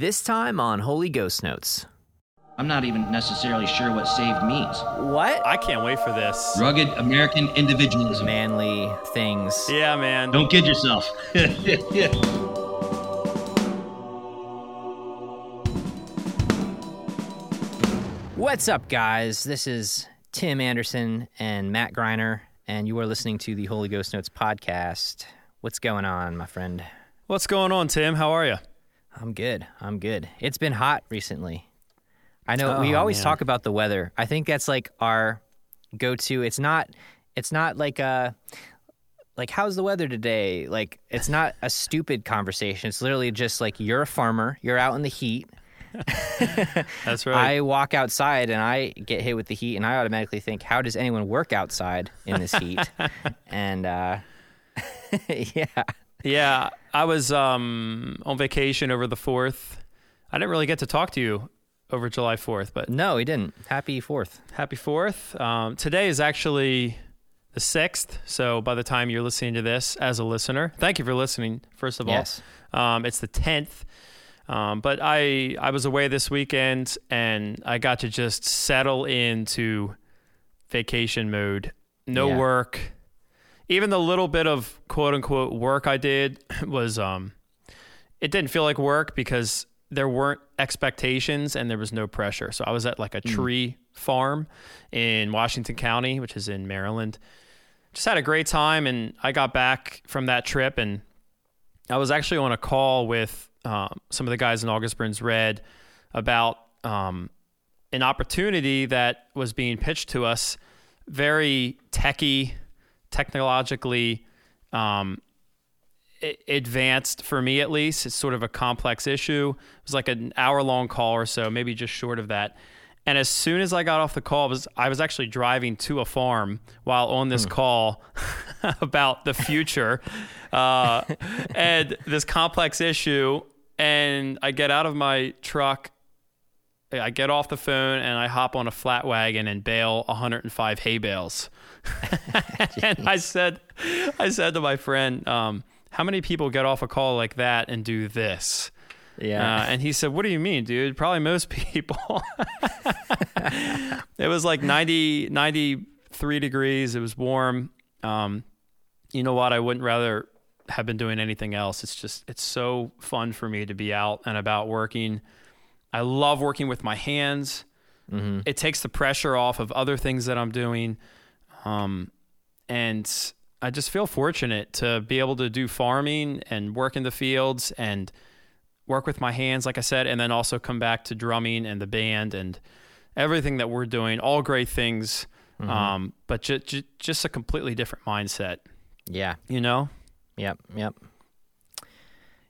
This time on Holy Ghost Notes. I'm not even necessarily sure what saved means. What? I can't wait for this. Rugged American individualism. Manly things. Yeah, man. Don't kid yourself. What's up, guys? This is Tim Anderson and Matt Greiner, and you are listening to the Holy Ghost Notes podcast. What's going on, my friend? What's going on, Tim? How are you? I'm good. I'm good. It's been hot recently. I know we Oh, always man. talk about the weather. I think that's like our go-to. It's not. It's not like a. Like how's the weather today? Like it's not a stupid conversation. It's literally just like you're a farmer. You're out in the heat. That's right. I walk outside and I get hit with the heat, and I automatically think, how does anyone work outside in this heat? and uh, yeah, yeah, I was um, on vacation over the 4th. I didn't really get to talk to you over July 4th, but no, he didn't. Happy Fourth. happy 4th. Um, today is actually the 6th. So by the time you're listening to this as a listener, thank you for listening, first of all. Yes. Um, it's the 10th. Um, but I I was away this weekend and I got to just settle into vacation mode. No Yeah. work. Even the little bit of quote unquote work I did was um it didn't feel like work because there weren't expectations and there was no pressure. So I was at like a tree farm in Washington County, which is in Maryland. Just had a great time and I got back from that trip and I was actually on a call with um, some of the guys in August Burns Red about um, an opportunity that was being pitched to us, very techy, technologically um, advanced for me at least. It's sort of a complex issue. It was like an hour long call or so, maybe just short of that. And as soon as I got off the call, I was, I was actually driving to a farm while on this call about the future uh, and this complex issue. And I get out of my truck, I get off the phone, and I hop on a flat wagon and bale 105 hay bales. and I said, I said to my friend, um, "How many people get off a call like that and do this?" Yeah. Uh, and he said, "What do you mean, dude? Probably most people." it was like 90, 93 degrees. It was warm. Um, you know what? I wouldn't rather have been doing anything else. It's just it's so fun for me to be out and about working. I love working with my hands. It takes the pressure off of other things that I'm doing. Um, and I just feel fortunate to be able to do farming and work in the fields and work with my hands, like I said, and then also come back to drumming and the band and everything that we're doing. All great things, um, but ju- ju- just a completely different mindset, yeah. you know? Yep. Yep.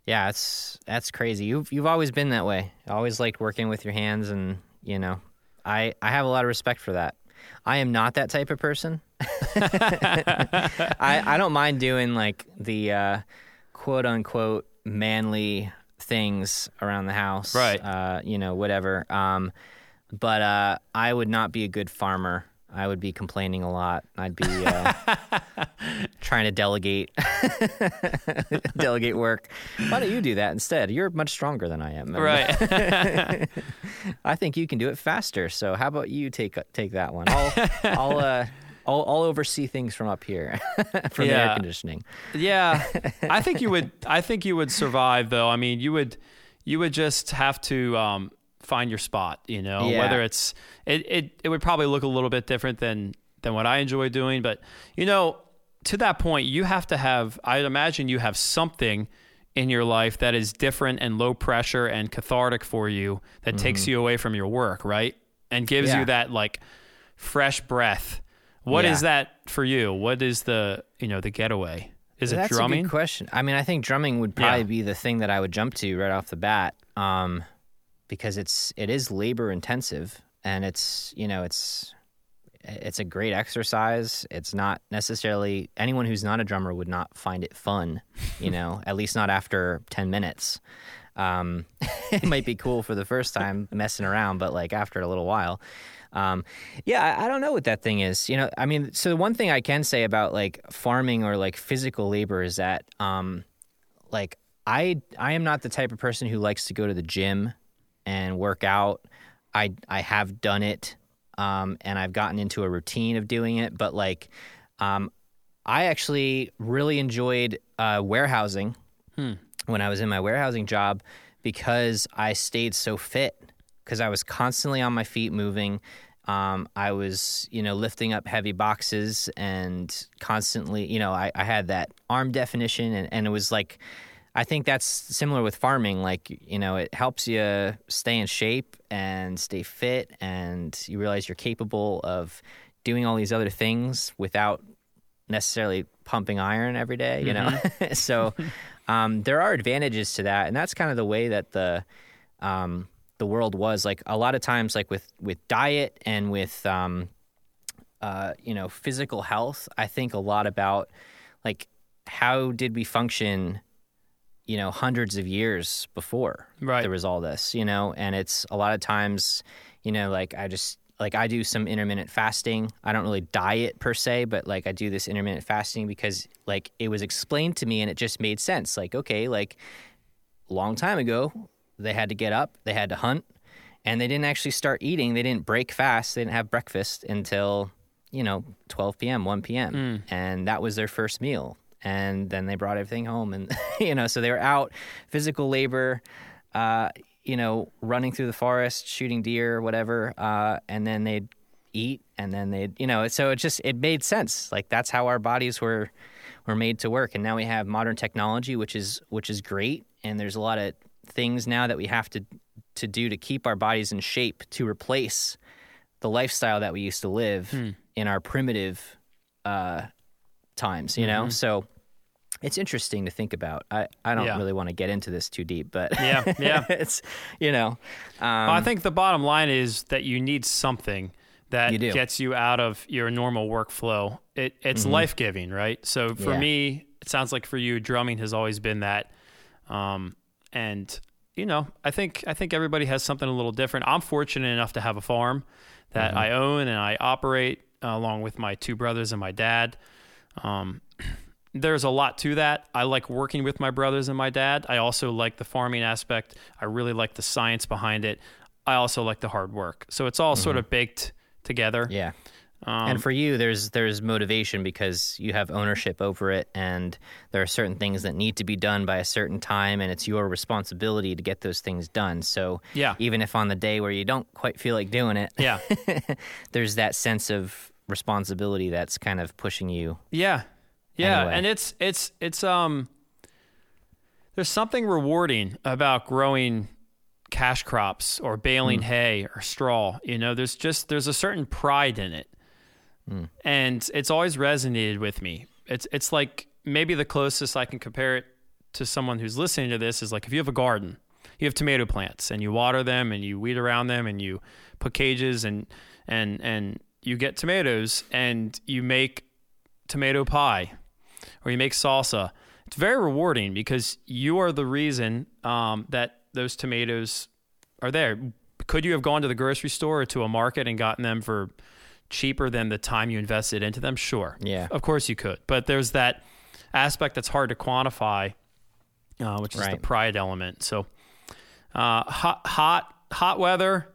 Yeah, it's that's crazy. You've you've always been that way. Always liked working with your hands, and you know, I I have a lot of respect for that. I am not that type of person. I I don't mind doing like the uh, quote unquote manly things around the house, Right. Uh, you know, whatever. Um, but uh, I would not be a good farmer. I would be complaining a lot. I'd be uh, trying to delegate delegate work. Why don't you do that instead? You're much stronger than I am. Right. I think you can do it faster. So how about you take take that one? I'll I'll uh, I'll, I'll oversee things from up here from the air conditioning. Yeah, I think you would. I think you would survive, though. I mean, you would. You would just have to um, find your spot. You know, Yeah. whether it's it, it. It would probably look a little bit different than than what I enjoy doing, but you know, to that point, you have to have. I'd imagine you have something in your life that is different and low pressure and cathartic for you that takes you away from your work, right? And gives Mm-hmm. Yeah. you that like fresh breath. What is Yeah. that for you? What is the you know the getaway? Is it That's a drumming? good question. I mean, I think drumming would probably Yeah. be the thing that I would jump to right off the bat, um, because it's it is labor intensive and it's you know it's it's a great exercise. It's not necessarily anyone who's not a drummer would not find it fun, you know, at least not after ten minutes. Um, it might be cool for the first time messing around, but like after a little while. Um, yeah, I, I don't know what that thing is. You know, I mean, so the one thing I can say about like farming or like physical labor is that, um, like, I I am not the type of person who likes to go to the gym and work out. I I have done it, um, and I've gotten into a routine of doing it. But like, um, I actually really enjoyed uh, warehousing when I was in my warehousing job because I stayed so fit because I was constantly on my feet moving. Um, I was, you know, lifting up heavy boxes and constantly, you know, I, I had that arm definition and, and it was like, I think that's similar with farming. Like, you know, it helps you stay in shape and stay fit, and you realize you're capable of doing all these other things without necessarily pumping iron every day, you know? so um, there are advantages to that. And that's kind of the way that the, um, the world was like a lot of times, like with, with diet and with, um, uh, you know, physical health, I think a lot about like, how did we function you know hundreds of years before Right. there was all this you know? And it's a lot of times you know like i just like i do some intermittent fasting. I don't really diet per se but like i do this intermittent fasting because like it was explained to me and it just made sense. Like okay like long time ago they had to get up they had to hunt and they didn't actually start eating. They didn't break fast. They didn't have breakfast until you know 12 p.m 1 p.m hmm. and that was their first meal and then they brought everything home and you know so they were out physical labor uh, you know running through the forest shooting deer whatever uh, and then they'd eat and then they'd you know so it just it made sense. Like that's how our bodies were were made to work. And now we have modern technology which is which is great. And there's a lot of things now that we have to to do to keep our bodies in shape to replace the lifestyle that we used to live in our primitive uh, times, you know? So it's interesting to think about. I, I don't Yeah. really want to get into this too deep, but Yeah, yeah. it's, you know, um, Well, I think the bottom line is that you need something that You gets you out of your normal workflow. It, it's life giving, right? So for Mm-hmm. Yeah. me, it sounds like for you, drumming has always been that. Um, and you know, I think I think everybody has something a little different. I'm fortunate enough to have a farm that Mm-hmm. I own and I operate uh, along with my two brothers and my dad. Um, there's a lot to that. I like working with my brothers and my dad. I also like the farming aspect. I really like the science behind it. I also like the hard work. So it's all sort of baked together. Mm-hmm. yeah. Um, and for you, there's there's motivation because you have ownership over it, and there are certain things that need to be done by a certain time, and it's your responsibility to get those things done. So Yeah. even if on the day where you don't quite feel like doing it, yeah. there's that sense of responsibility that's kind of pushing you. Yeah. Yeah, Anyway. and it's it's it's um there's something rewarding about growing cash crops or baling hay or straw. You know, there's just there's a certain pride in it. And it's always resonated with me. It's it's like maybe the closest I can compare it to someone who's listening to this is like if you have a garden, you have tomato plants and you water them and you weed around them and you put cages and and and you get tomatoes and you make tomato pie or you make salsa. It's very rewarding because you are the reason um, that those tomatoes are there. Could you have gone to the grocery store or to a market and gotten them for cheaper than the time you invested into them? Sure. Yeah. Of course you could. But there's that aspect that's hard to quantify, uh, which is the pride element. So uh, hot, hot, hot weather.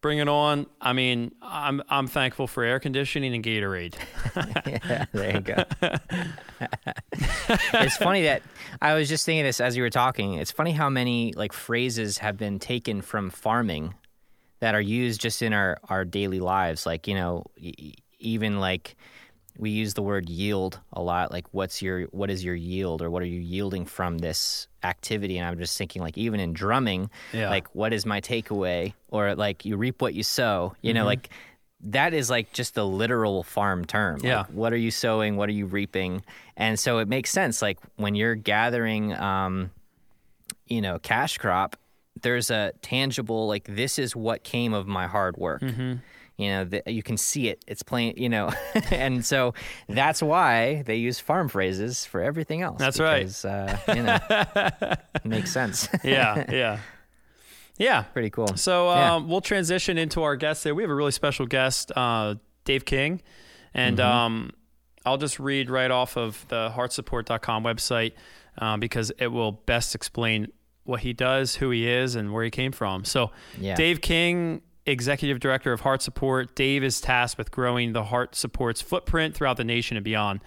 Bring it on. I mean, I'm I'm thankful for air conditioning and Gatorade. yeah, there you go. it's funny that I was just thinking this as you were talking. It's funny how many like phrases have been taken from farming that are used just in our our daily lives. Like you know, even like we use the word yield a lot. Like, what's your what is your yield, or what are you yielding from this activity? And I'm just thinking, like, even in drumming, Yeah. like, what is my takeaway? Or like, you reap what you sow. You know, like that is like just a literal farm term. Like, Yeah. what are you sowing? What are you reaping? And so it makes sense. Like when you're gathering, um, you know, cash crop, there's a tangible like this is what came of my hard work. Mm-hmm. You know, the, you can see it. It's plain. You know, and so that's why they use farm phrases for everything else. That's right. because, Uh, you know, makes sense. yeah, yeah, yeah. Pretty cool. So Yeah. um, we'll transition into our guest there. We have a really special guest, uh, Dave King, and Mm-hmm. um, I'll just read right off of the heartsupport.com website. uh, because it will best explain what he does, who he is, and where he came from. So, Yeah. Dave King, executive director of HeartSupport. Dave is tasked with growing the HeartSupport's footprint throughout the nation and beyond.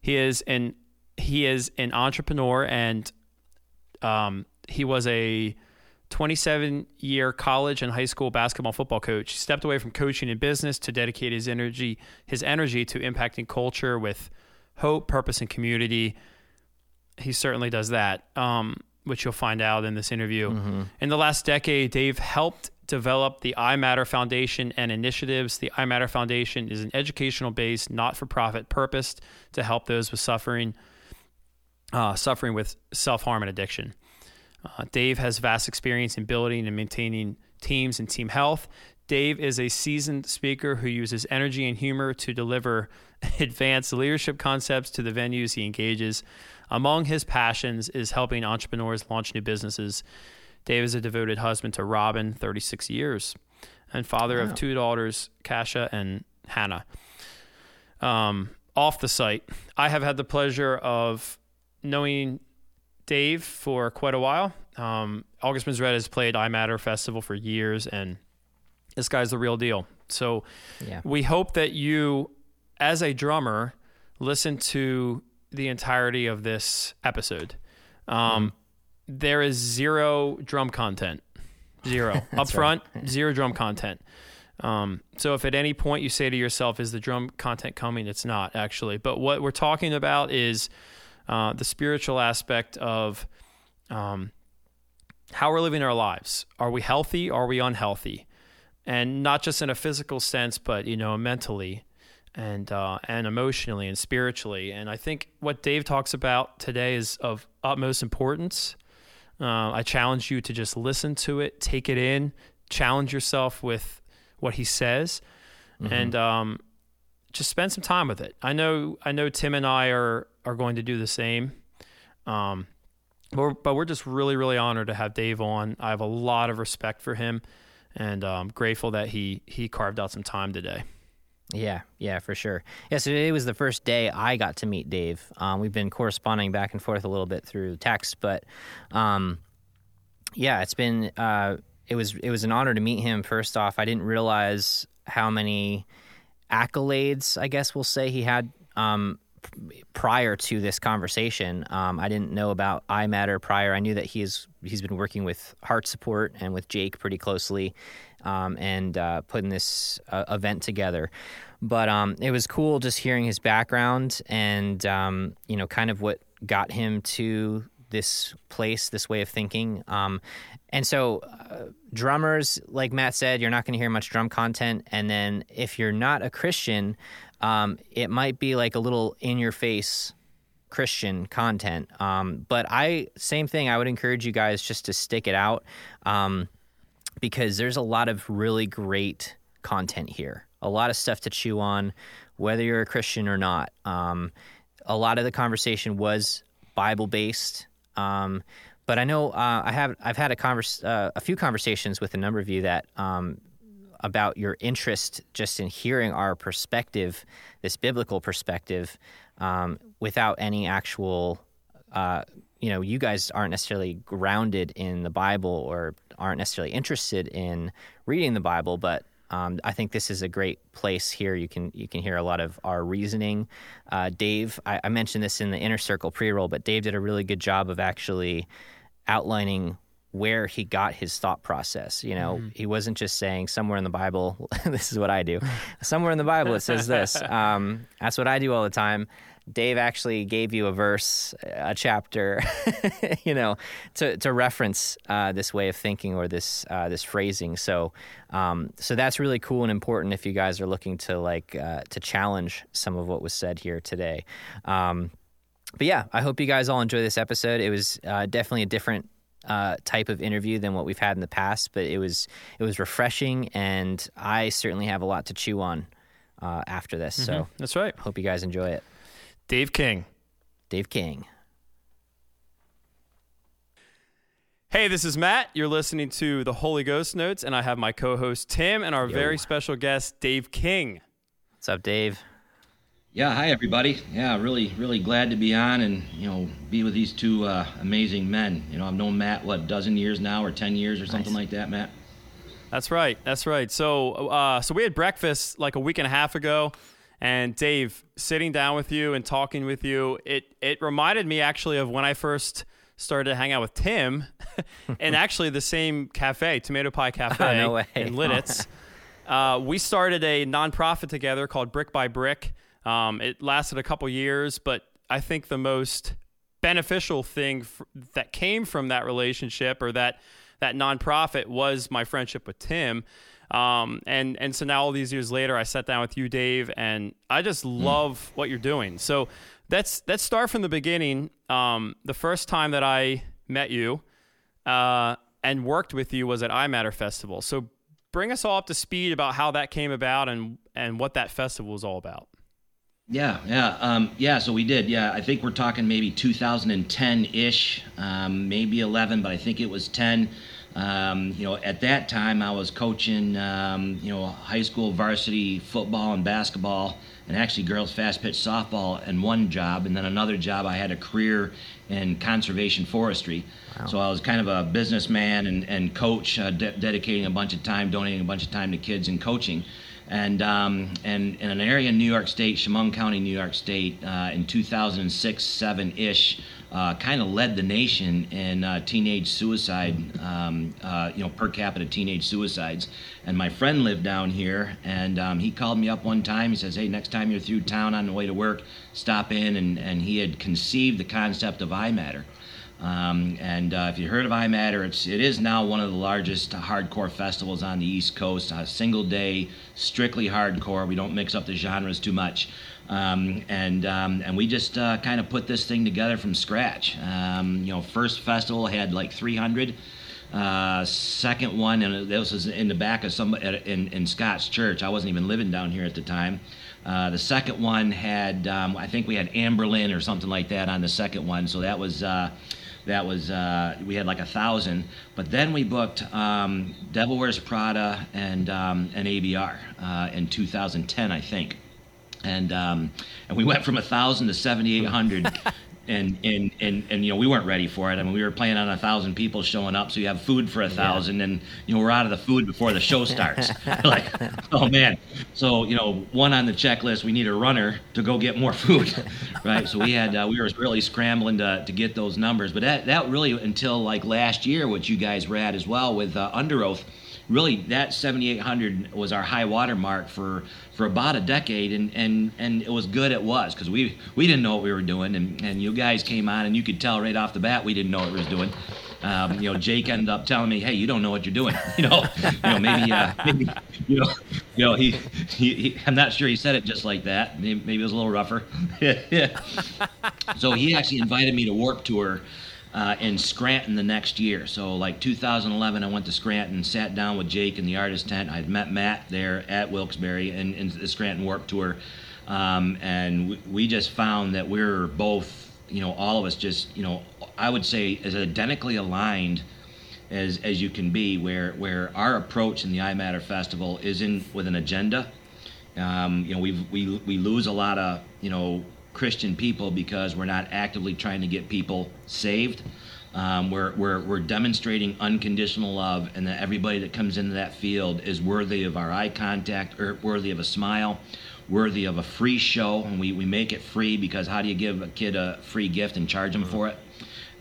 He is an he is an entrepreneur and um, he was a 27 year college and high school basketball football coach. He stepped away from coaching and business to dedicate his energy his energy to impacting culture with hope, purpose, and community. He certainly does that, um, which you'll find out in this interview. In the last decade, Dave helped develop the iMatter Foundation and initiatives. The iMatter Foundation is an educational based, not for profit purpose to help those with suffering uh, suffering with self harm and addiction. Uh, Dave has vast experience in building and maintaining teams and team health. Dave is a seasoned speaker who uses energy and humor to deliver advanced leadership concepts to the venues he engages. Among his passions is helping entrepreneurs launch new businesses. Dave is a devoted husband to Robin, 36 years, and father Wow. of two daughters, Kasha and Hannah. Um, off the site, I have had the pleasure of knowing Dave for quite a while. Um, August Red has played iMatter Festival for years, and this guy's the real deal. So Yeah. we hope that you, as a drummer, listen to the entirety of this episode. Um, there is zero drum content, zero up front, zero drum content. Um, so if at any point you say to yourself, "Is the drum content coming?" It's not actually. But what we're talking about is uh, the spiritual aspect of um, how we're living our lives. Are we healthy? Are we unhealthy? And not just in a physical sense, but you know, mentally and uh, and emotionally and spiritually. And I think what Dave talks about today is of utmost importance. Uh, I challenge you to just listen to it, take it in, challenge yourself with what he says, and um, just spend some time with it. I know, I know, Tim and I are are going to do the same. Um, but we're, but we're just really, really honored to have Dave on. I have a lot of respect for him, and um, grateful that he he carved out some time today. Yeah, yeah, for sure. Yeah, so today was the first day I got to meet Dave. Um, we've been corresponding back and forth a little bit through text, but um, yeah, it's been uh, it was it was an honor to meet him. First off, I didn't realize how many accolades, I guess we'll say, he had um, prior to this conversation. Um, I didn't know about iMatter prior. I knew that he's he's been working with HeartSupport and with Jake pretty closely, um, and uh, putting this uh, event together. But um, it was cool just hearing his background and um, you know kind of what got him to this place, this way of thinking. Um, and so, uh, drummers, like Matt said, you're not going to hear much drum content. And then, if you're not a Christian, um, it might be like a little in your face Christian content. Um, but I, same thing, I would encourage you guys just to stick it out um, because there's a lot of really great content here, a lot of stuff to chew on, whether you're a Christian or not. Um, a lot of the conversation was Bible based. Um, but I know uh, I have I've had a convers- uh, a few conversations with a number of you that um, about your interest just in hearing our perspective, this biblical perspective, um, without any actual. Uh, you know, you guys aren't necessarily grounded in the Bible or aren't necessarily interested in reading the Bible, but um, I think this is a great place here. You can you can hear a lot of our reasoning. Uh, Dave, I, I mentioned this in the inner circle pre-roll, but Dave did a really good job of actually outlining where he got his thought process. You know, he wasn't just saying somewhere in the Bible. this is what I do. somewhere in the Bible it says this. Um, that's what I do all the time. Dave actually gave you a verse, a chapter, you know, to to reference uh, this way of thinking or this uh, this phrasing. So, um, so that's really cool and important if you guys are looking to like uh, to challenge some of what was said here today. Um, but yeah, I hope you guys all enjoy this episode. It was uh, definitely a different uh, type of interview than what we've had in the past, but it was it was refreshing, and I certainly have a lot to chew on uh, after this. So, That's right. hope you guys enjoy it. Dave King. Dave King. Hey, this is Matt. You're listening to the Holy Ghost Notes, and I have my co host Tim and our Yo. very special guest, Dave King. What's up, Dave? Yeah, hi everybody. Yeah, really, really glad to be on and you know be with these two uh, amazing men. You know, I've known Matt what a dozen years now, or ten years, or something Nice. like that. Matt. That's right. That's right. So, uh, so we had breakfast like a week and a half ago, and Dave, sitting down with you and talking with you, it it reminded me actually of when I first started to hang out with Tim, and actually the same cafe, Tomato Pie Cafe no way. in Lititz. uh, we started a nonprofit together called Brick by Brick. Um, it lasted a couple years, but I think the most beneficial thing f- that came from that relationship or that that nonprofit was my friendship with Tim. Um, and and so now all these years later, I sat down with you, Dave, and I just love what you're doing. So let's let's start from the beginning. Um, the first time that I met you uh, and worked with you was at iMatter Festival. So bring us all up to speed about how that came about and and what that festival was all about. Yeah, yeah, um, yeah. So we did. Yeah, I think we're talking maybe 2010-ish, um, maybe 11, but I think it was 10. Um, you know, at that time I was coaching, um, you know, high school varsity football and basketball, and actually girls fast pitch softball and one job, and then another job I had a career in conservation forestry. So I was kind of a businessman and, and coach, uh, de- dedicating a bunch of time, donating a bunch of time to kids and coaching and um, and in an area in New York State, Chemung County, New York State, uh, in 2006, seven ish, uh, kind of led the nation in uh, teenage suicide, um, uh, you know, per capita teenage suicides. And my friend lived down here, and um, he called me up one time. He says, "Hey, next time you're through town on the way to work, stop in." And and he had conceived the concept of iMatter. Um, and uh, if you heard of iMatter, it's it is now one of the largest hardcore festivals on the East Coast. A single day, strictly hardcore. We don't mix up the genres too much. Um, and um, and we just uh, kind of put this thing together from scratch. Um, you know, first festival had like 300. Uh, second one, and this was in the back of some in in Scott's church. I wasn't even living down here at the time. Uh, the second one had, um, I think we had Anberlin or something like that on the second one. So that was, uh, that was, uh, we had like a thousand. But then we booked um, Devil Wears Prada and um, ABR uh, in 2010, I think. And um, and we went from a thousand to 7,800. And, and, and, and, you know, we weren't ready for it. I mean, we were planning on a thousand people showing up, so you have food for a thousand, and, you know, we're out of the food before the show starts. like, oh man. So, you know, one on the checklist, we need a runner to go get more food, right? So we had, uh, we were really scrambling to, to get those numbers. But that, that really, until like last year, which you guys were at as well with uh, Underoath, really that 7800 was our high water mark for for about a decade and and and it was good it was because we we didn't know what we were doing and and you guys came on and you could tell right off the bat we didn't know what we was doing. Um, you know Jake ended up telling me hey you don't know what you're doing. You know you know maybe uh, maybe you know you know he, he, he I'm not sure he said it just like that. Maybe, it was a little rougher. So he actually invited me to Warp Tour uh, in Scranton the next year. So, like 2011, I went to Scranton, sat down with Jake in the artist tent. I'd met Matt there at Wilkes-Barre in, in the Scranton Warp Tour, um, and we, we just found that we are both, you know, all of us just, you know, I would say as identically aligned as as you can be. Where where our approach in the iMatter Festival is in with an agenda. Um, you know, we we we lose a lot of you know Christian people because we're not actively trying to get people saved. Um, we're, we're, we're demonstrating unconditional love, and that everybody that comes into that field is worthy of our eye contact, or worthy of a smile, worthy of a free show. And we, we make it free because how do you give a kid a free gift and charge them for it?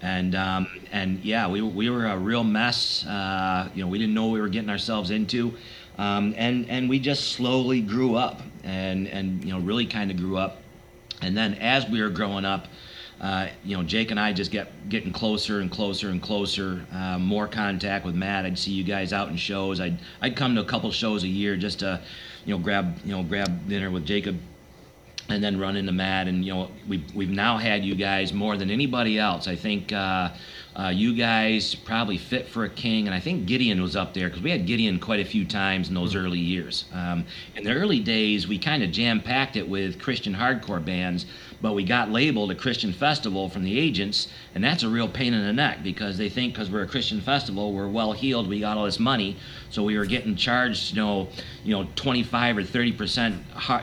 And um, and yeah, we, we were a real mess. Uh, you know, we didn't know we were getting ourselves into, um, and and we just slowly grew up, and and you know really kind of grew up. And then as we were growing up, uh, you know, Jake and I just get getting closer and closer and closer. Uh, more contact with Matt. I'd see you guys out in shows. I'd I'd come to a couple shows a year just to, you know, grab you know grab dinner with Jacob, and then run into Matt. And you know, we we've now had you guys more than anybody else. I think. Uh, uh, you guys probably Fit for a King, and I think Gideon was up there because we had Gideon quite a few times in those early years. Um, in the early days, we kind of jam packed it with Christian hardcore bands, but we got labeled a Christian festival from the agents, and that's a real pain in the neck because they think because we're a Christian festival, we're well heeled, we got all this money, so we were getting charged, you know, you know, 25 or 30 percent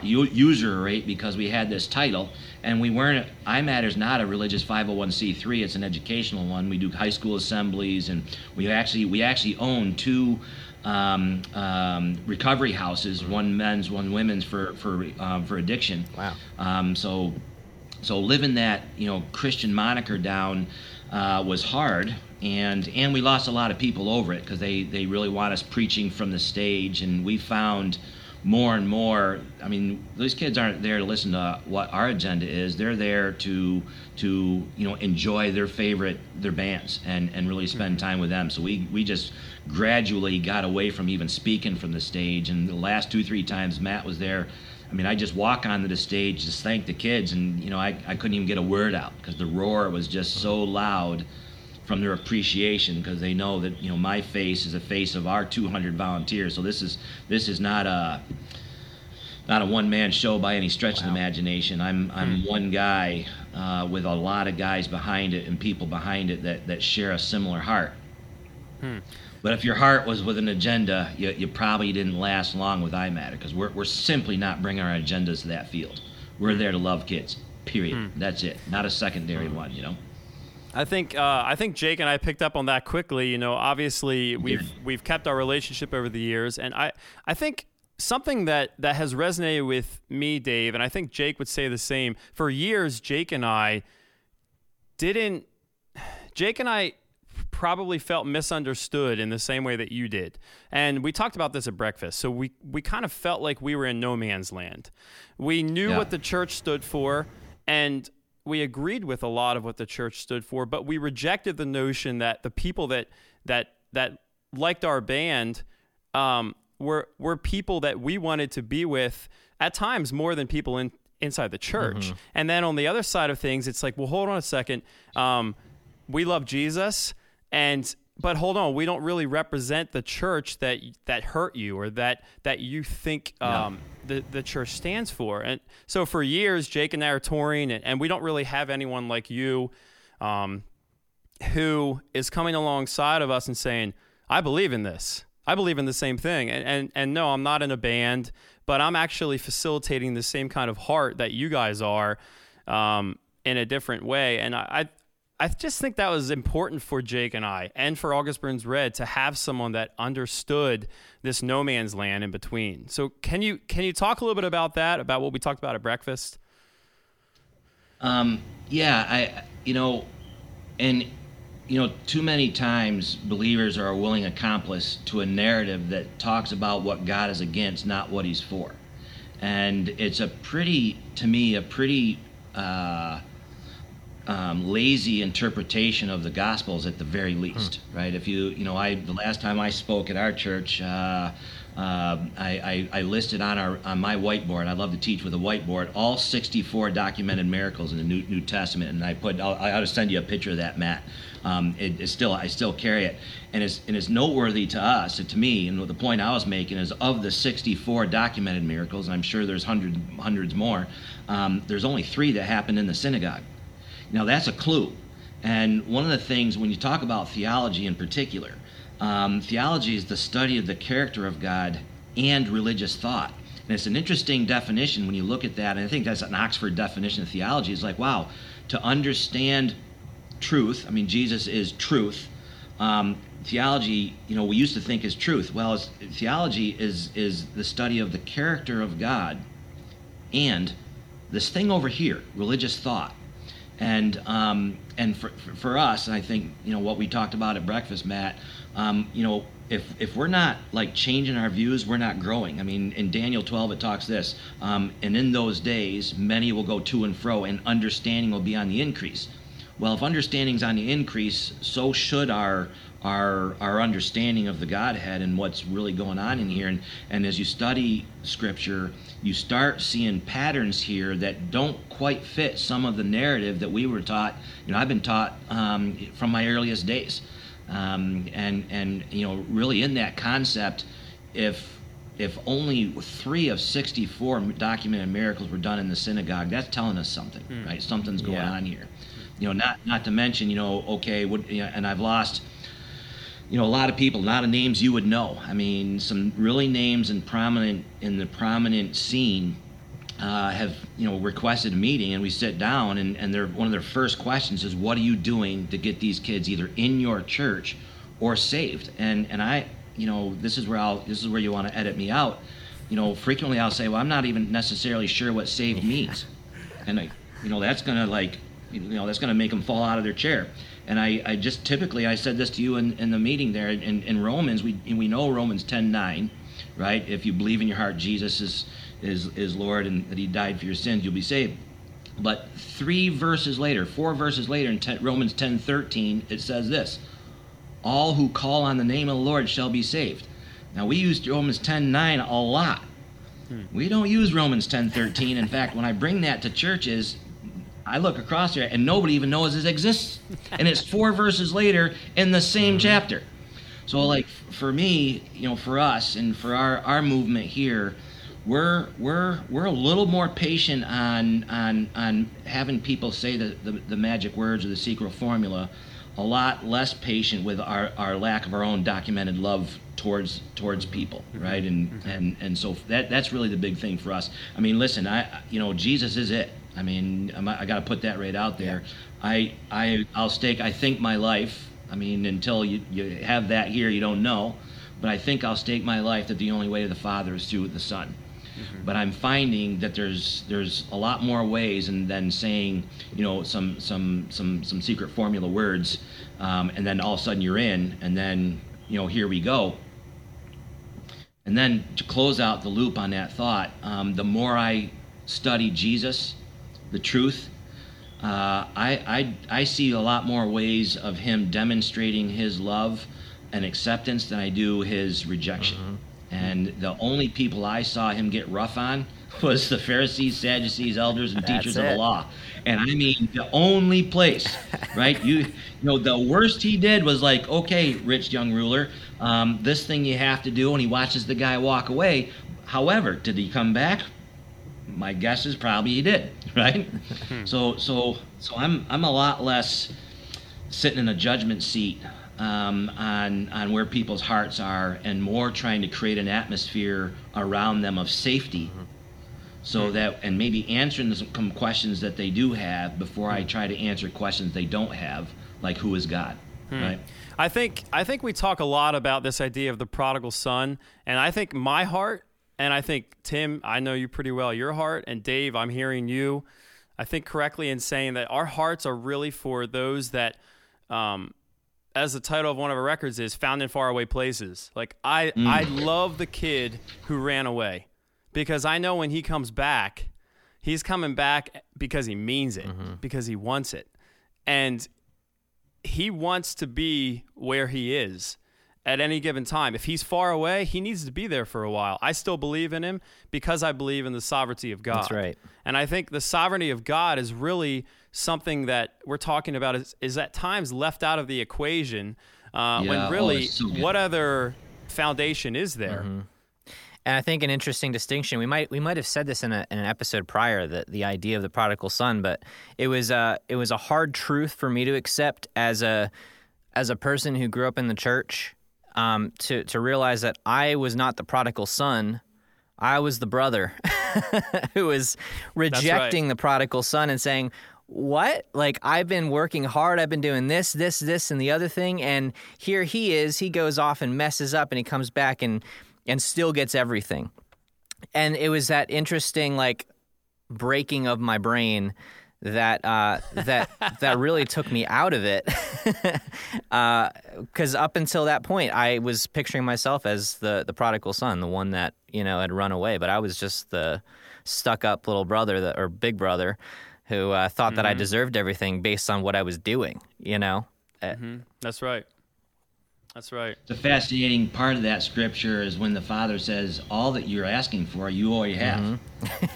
user rate because we had this title, and we weren't. is not a religious 501c3; it's an educational one. We do high school assemblies, and we actually we actually own two um, um, recovery houses, one men's, one women's for for um, for addiction. Wow. Um, so so living that you know Christian moniker down uh, was hard, and and we lost a lot of people over it because they they really want us preaching from the stage, and we found more and more i mean these kids aren't there to listen to what our agenda is. They're there to to you know enjoy their favorite their bands and and really spend mm-hmm. time with them. So we we just gradually got away from even speaking from the stage. And the last two three times matt was there I mean, I just walk onto the stage, just thank the kids, and you know, I, I couldn't even get a word out because the roar was just so loud from their appreciation because they know that you know my face is a face of our 200 volunteers. So this is this is not a not a one man show by any stretch wow. of the imagination. I'm I'm hmm. one guy uh, with a lot of guys behind it and people behind it that that share a similar heart. Hmm. But if your heart was with an agenda, you, you probably didn't last long with iMatter because we're, we're simply not bringing our agendas to that field. We're hmm. there to love kids. Period. Hmm. That's it. Not a secondary one. You know. I think uh, I think Jake and I picked up on that quickly. You know, obviously we've yeah. we've kept our relationship over the years, and I I think something that that has resonated with me, Dave, and I think Jake would say the same. For years, Jake and I didn't. Jake and I probably felt misunderstood in the same way that you did. And we talked about this at breakfast. So we we kind of felt like we were in no man's land. We knew yeah. what the church stood for and we agreed with a lot of what the church stood for, but we rejected the notion that the people that that that liked our band um, were were people that we wanted to be with at times more than people in inside the church. Mm-hmm. And then on the other side of things, it's like, well, hold on a second. Um, we love Jesus, and but hold on, we don't really represent the church that that hurt you or that that you think um, the the church stands for. And so for years, Jake and I are touring, and, and we don't really have anyone like you, um, who is coming alongside of us and saying, "I believe in this. I believe in the same thing." And and and no, I'm not in a band, but I'm actually facilitating the same kind of heart that you guys are. Um, in a different way. And I, I just think that was important for Jake and I, and for August Burns Red, to have someone that understood this no man's land in between. So, can you can you talk a little bit about that, about what we talked about at breakfast? Um, yeah, I you know, and you know, too many times believers are a willing accomplice to a narrative that talks about what God is against, not what He's for, and it's a pretty, to me, a pretty. Uh, um, lazy interpretation of the Gospels at the very least, hmm. right? If you, you know, I the last time I spoke at our church, uh, uh, I, I, I, listed on our on my whiteboard. I love to teach with a whiteboard all 64 documented miracles in the New, New Testament, and I put I'll, I ought to send you a picture of that, Matt. Um, it, it's still I still carry it, and it's and it's noteworthy to us, to me, and the point I was making is of the 64 documented miracles, and I'm sure there's hundreds hundreds more. Um, there's only three that happened in the synagogue. Now, that's a clue. And one of the things, when you talk about theology in particular, um, theology is the study of the character of God and religious thought. And it's an interesting definition when you look at that. And I think that's an Oxford definition of theology. It's like, wow, to understand truth, I mean, Jesus is truth. Um, theology, you know, we used to think is truth. Well, theology is, is the study of the character of God and this thing over here, religious thought. And um, and for, for us, and I think you know what we talked about at breakfast, Matt. Um, you know, if if we're not like changing our views, we're not growing. I mean, in Daniel 12, it talks this, um, and in those days, many will go to and fro, and understanding will be on the increase. Well, if understanding's on the increase, so should our our our understanding of the Godhead and what's really going on in here. And and as you study Scripture, you start seeing patterns here that don't quite fit some of the narrative that we were taught. You know, I've been taught um, from my earliest days, um, and and you know, really in that concept, if if only three of 64 documented miracles were done in the synagogue, that's telling us something, right? Something's going Yeah. on here. You know, not not to mention, you know, okay, what, you know, and I've lost, you know, a lot of people, a lot of names you would know. I mean, some really names and prominent in the prominent scene uh, have you know requested a meeting and we sit down and, and their one of their first questions is what are you doing to get these kids either in your church or saved? And and I you know this is where I'll this is where you want to edit me out. You know frequently I'll say well I'm not even necessarily sure what saved means. And I you know that's gonna like you know that's gonna make them fall out of their chair and I, I just typically I said this to you in, in the meeting there in, in Romans we we know Romans 10 9 right if you believe in your heart Jesus is is is Lord and that He died for your sins, you'll be saved. But three verses later, four verses later in 10, Romans ten thirteen, it says this: All who call on the name of the Lord shall be saved. Now we use Romans ten nine a lot. Hmm. We don't use Romans ten thirteen. In fact, when I bring that to churches, I look across here and nobody even knows it exists, and it's four verses later in the same mm-hmm. chapter. So, like for me, you know, for us and for our our movement here, we're we're we're a little more patient on on on having people say the, the, the magic words or the secret formula, a lot less patient with our, our lack of our own documented love towards towards people, mm-hmm. right? And mm-hmm. and and so that that's really the big thing for us. I mean, listen, I you know Jesus is it. I mean, I'm, I got to put that right out there. I I I'll stake I think my life. I mean, until you you have that here, you don't know. But I think I'll stake my life that the only way to the Father is through the Son. But I'm finding that there's there's a lot more ways and than saying you know some some some some secret formula words, um, and then all of a sudden you're in, and then you know here we go. And then to close out the loop on that thought, um, the more I study Jesus, the truth, uh, I, I I see a lot more ways of him demonstrating his love and acceptance than I do his rejection. And the only people I saw him get rough on was the Pharisees, Sadducees, elders, and That's teachers of the law. And I mean, the only place, right? You, you know, the worst he did was like, okay, rich young ruler, um, this thing you have to do, and he watches the guy walk away. However, did he come back? My guess is probably he did, right? Hmm. so, so, so I'm, I'm a lot less sitting in a judgment seat um, on on where people's hearts are, and more trying to create an atmosphere around them of safety, mm-hmm. so hmm. that and maybe answering some questions that they do have before I hmm. try to answer questions they don't have, like who is God, right? I think I think we talk a lot about this idea of the prodigal son, and I think my heart, and I think Tim, I know you pretty well, your heart, and Dave, I'm hearing you. I think correctly in saying that our hearts are really for those that, um, as the title of one of our records is, found in faraway places. Like I, I love the kid who ran away, because I know when he comes back, he's coming back because he means it, because he wants it, and he wants to be where he is at any given time. If he's far away, he needs to be there for a while. I still believe in him because I believe in the sovereignty of God. That's right. And I think the sovereignty of God is really something that we're talking about is, is at times left out of the equation uh, Yeah, when oh, really so what other foundation is there? And I think an interesting distinction. We might we might have said this in, a, in an episode prior that the idea of the prodigal son, but it was uh, it was a hard truth for me to accept as a as a person who grew up in the church um, to to realize that I was not the prodigal son. I was the brother who was rejecting the prodigal son and saying, What? Like, I've been working hard. I've been doing this, this, this, and the other thing. And here he is. He goes off and messes up and he comes back and, and still gets everything. And it was that interesting, like, breaking of my brain that uh, that that really took me out of it because up until that point I was picturing myself as the the prodigal son, the one that you know had run away, but I was just the stuck up little brother that or big brother who uh, thought that I deserved everything based on what I was doing. You know, Uh, That's right. That's right. The fascinating part of that scripture is when the Father says, "All that you're asking for, you already have,"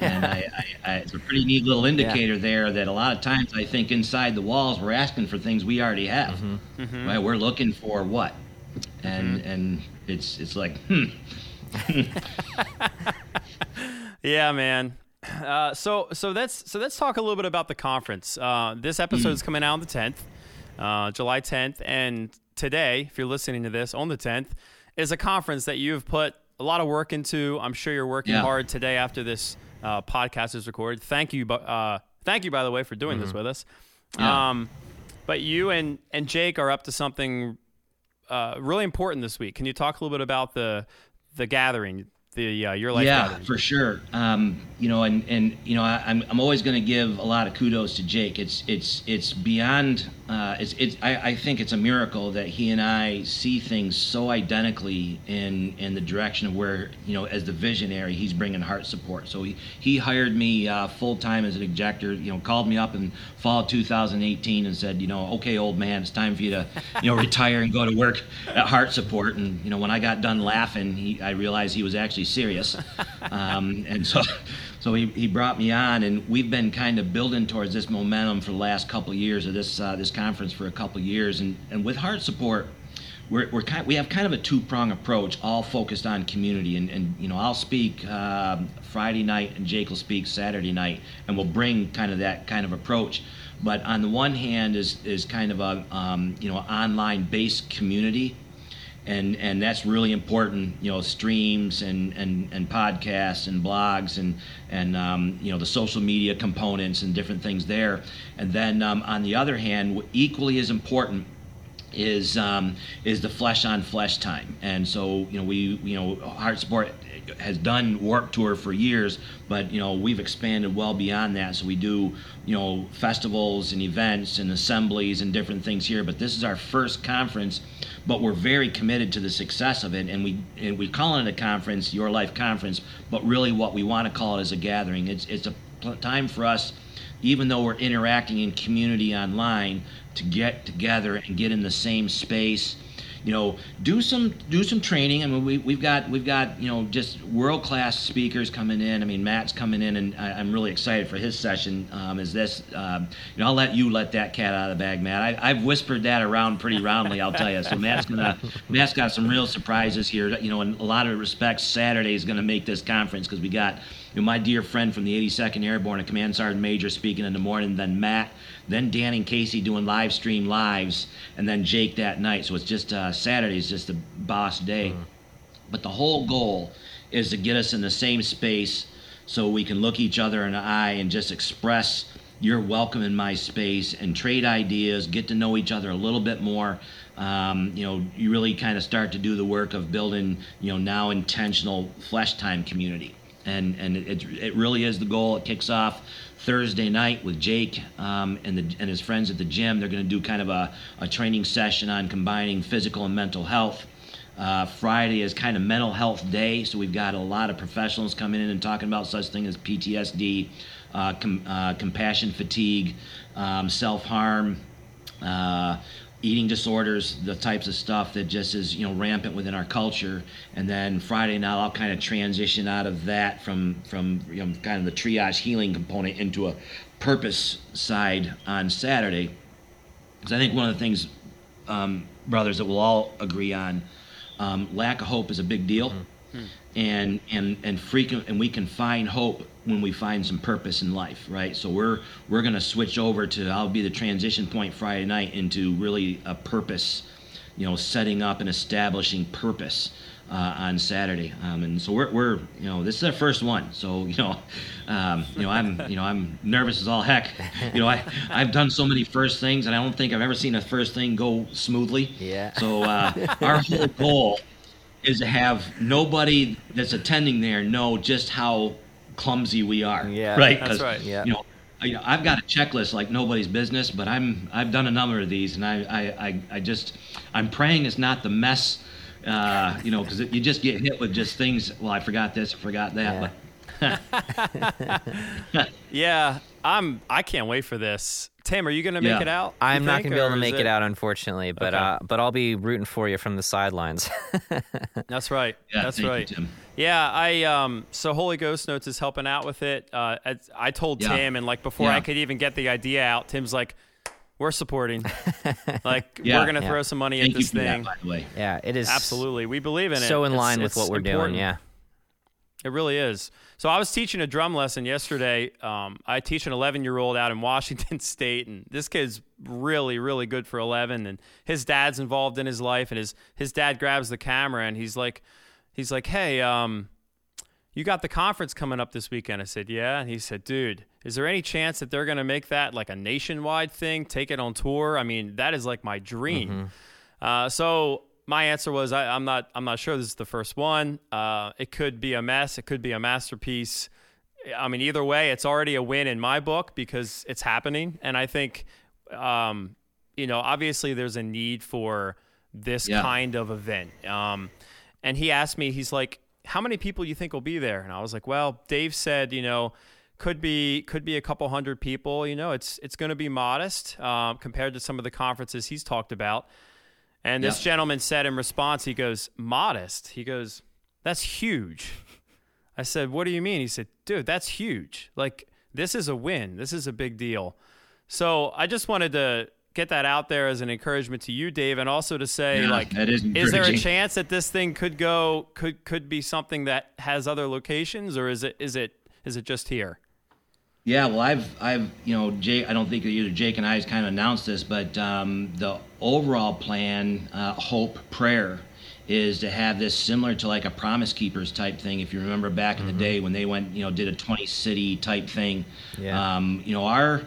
and I, I, I, it's a pretty neat little indicator there that a lot of times I think inside the walls we're asking for things we already have, right? We're looking for what, and and it's it's like, hmm, Yeah, man. Uh, so so let's so let's talk a little bit about the conference. Uh, this episode is coming out on the tenth, uh, July tenth, and today, if you're listening to this on the tenth, is a conference that you have put a lot of work into. I'm sure you're working Yeah. hard today after this uh, podcast is recorded. Thank you, uh, thank you by the way for doing this with us. Yeah. Um, but you and and Jake are up to something uh, really important this week. Can you talk a little bit about the the gathering, the uh, YourLife yeah, gathering? for sure. Um, you know, and and you know, I, I'm I'm always going to give a lot of kudos to Jake. It's it's it's beyond. Uh, it's it's. I, I think it's a miracle that he and I see things so identically in in the direction of where you know, as the visionary, he's bringing HeartSupport. So he he hired me uh, full time as an ejector. You know, called me up in fall of 2018 and said, you know, okay, old man, it's time for you to you know retire and go to work at HeartSupport. And you know, when I got done laughing, he I realized he was actually serious. Um, and so, so he, he brought me on, and we've been kind of building towards this momentum for the last couple of years of this uh, this conference for a couple of years, and and with HeartSupport. We're, we're kind we have kind of a two-prong approach, all focused on community. And, and you know, I'll speak um, Friday night, and Jake will speak Saturday night, and we'll bring kind of that kind of approach. But on the one hand, is is kind of a um, you know online-based community, and and that's really important you know streams and and and podcasts and blogs and and um, you know the social media components and different things there. And then um, on the other hand equally as important is um, is the flesh on flesh time. And so you know we you know HeartSupport has done Warped Tour for years but you know we've expanded well beyond that. So we do you know festivals and events and assemblies and different things here. But this is our first conference but we're very committed to the success of it. And we and we call it a conference YourLife conference but really what we want to call it is a gathering. It's it's a pl- time for us even though we're interacting in community online to get together and get in the same space you know do some do some training. I mean we, we've got we've got you know just world class speakers coming in. I mean matt's coming in and I, i'm really excited for his session um, is this um, you know i'll let you let that cat out of the bag matt. I, i've whispered that around pretty roundly i'll tell you. So matt's gonna matt's got some real surprises here you know in a lot of respects saturday is gonna make this conference because we got you know, my dear friend from the 82nd Airborne, a Command Sergeant Major, speaking in the morning, then Matt, then Dan and Casey doing live stream lives, and then Jake that night. So it's just uh, Saturday is just a boss day. But the whole goal is to get us in the same space so we can look each other in the eye and just express you're welcome in my space and trade ideas, get to know each other a little bit more. Um, you know, you really kind of start to do the work of building, you know, now intentional flesh time community. And, and it, it really is the goal. It kicks off Thursday night with Jake um, and, the, and his friends at the gym. They're going to do kind of a, a training session on combining physical and mental health. Uh, Friday is kind of mental health day, so we've got a lot of professionals coming in and talking about such things as PTSD, uh, com- uh, compassion fatigue, um, self harm, uh, eating disorders, the types of stuff that just is you know rampant within our culture. And then Friday night, I'll kind of transition out of that from from you know kind of the triage healing component into a purpose side on Saturday, because I think one of the things, um, brothers, that we'll all agree on, um, lack of hope is a big deal. And, and and frequent and we can find hope when we find some purpose in life, right? So we're we're gonna switch over to I'll be the transition point Friday night into really a purpose, you know, setting up and establishing purpose uh, on Saturday. Um, and so we're, we're you know this is our first one. So you know, um, you know I'm you know I'm nervous as all heck. You know I I've done so many first things and I don't think I've ever seen a first thing go smoothly. Yeah. So uh, our whole goal is to have nobody that's attending there know just how clumsy we are. Yeah. Right. That's 'Cause, right. Yeah. You know, I- you know, I've got a checklist like nobody's business, but I'm I've done a number of these, and I I, I, I just I'm praying it's not the mess. Uh, you know, because you just get hit with just things. Well, I forgot this, I forgot that. Yeah. But Yeah, I'm. I can't wait for this. Tim, are you going to make Yeah. it out? I'm you not gonna be able to is make it, out, unfortunately, but Okay. uh, but I'll be rooting for you from the sidelines. That's right. yeah, That's thank right. You, Tim. Yeah, I um. So Holy Ghost Notes is helping out with it. Uh, as- I told Yeah. Tim, and like before I could even get the idea out, Tim's like, "We're supporting. like Yeah. we're gonna Yeah. throw some money Thank at this you thing." that, by the way. yeah, it is Absolutely, we believe in it. so in It's- line with it's what we're important. doing. Yeah. It really is. So I was teaching a drum lesson yesterday. Um, I teach an 11 year old out in Washington State, and this kid's really, really good for 11. And his dad's involved in his life, and his his dad grabs the camera and he's like, he's like, hey, um, you got the conference coming up this weekend. I said, yeah. And he said, dude, is there any chance that they're going to make that like a nationwide thing, take it on tour? I mean, that is like my dream. Mm-hmm. Uh, so my answer was I, am not I'm not sure this is the first one. Uh, it could be a mess. It could be a masterpiece. I mean, either way, it's already a win in my book because it's happening, and I think, um, you know, obviously there's a need for this yeah. kind of event. Um, and he asked me, he's like, "How many people you think will be there?" And I was like, "Well, Dave said, you know." Could be could be a couple hundred people. You know, it's it's going to be modest um, compared to some of the conferences he's talked about. And this gentleman said in response, he goes, modest. He goes, that's huge. I said, what do you mean? He said, dude, that's huge. Like, this is a win. This is a big deal. So I just wanted to get that out there as an encouragement to you, Dave, and also to say, yeah, like, is, is there a chance that this thing could go, could, could be something that has other locations or is it, is it, is it just here? Yeah, well, I've, I've, you know, Jake. I don't think either Jake and I has kind of announced this, but um, the overall plan, uh, hope, prayer, is to have this similar to like a Promise Keepers type thing. If you remember back in mm-hmm. the day when they went, you know, did a 20 city type thing. Yeah. Um, you know, our,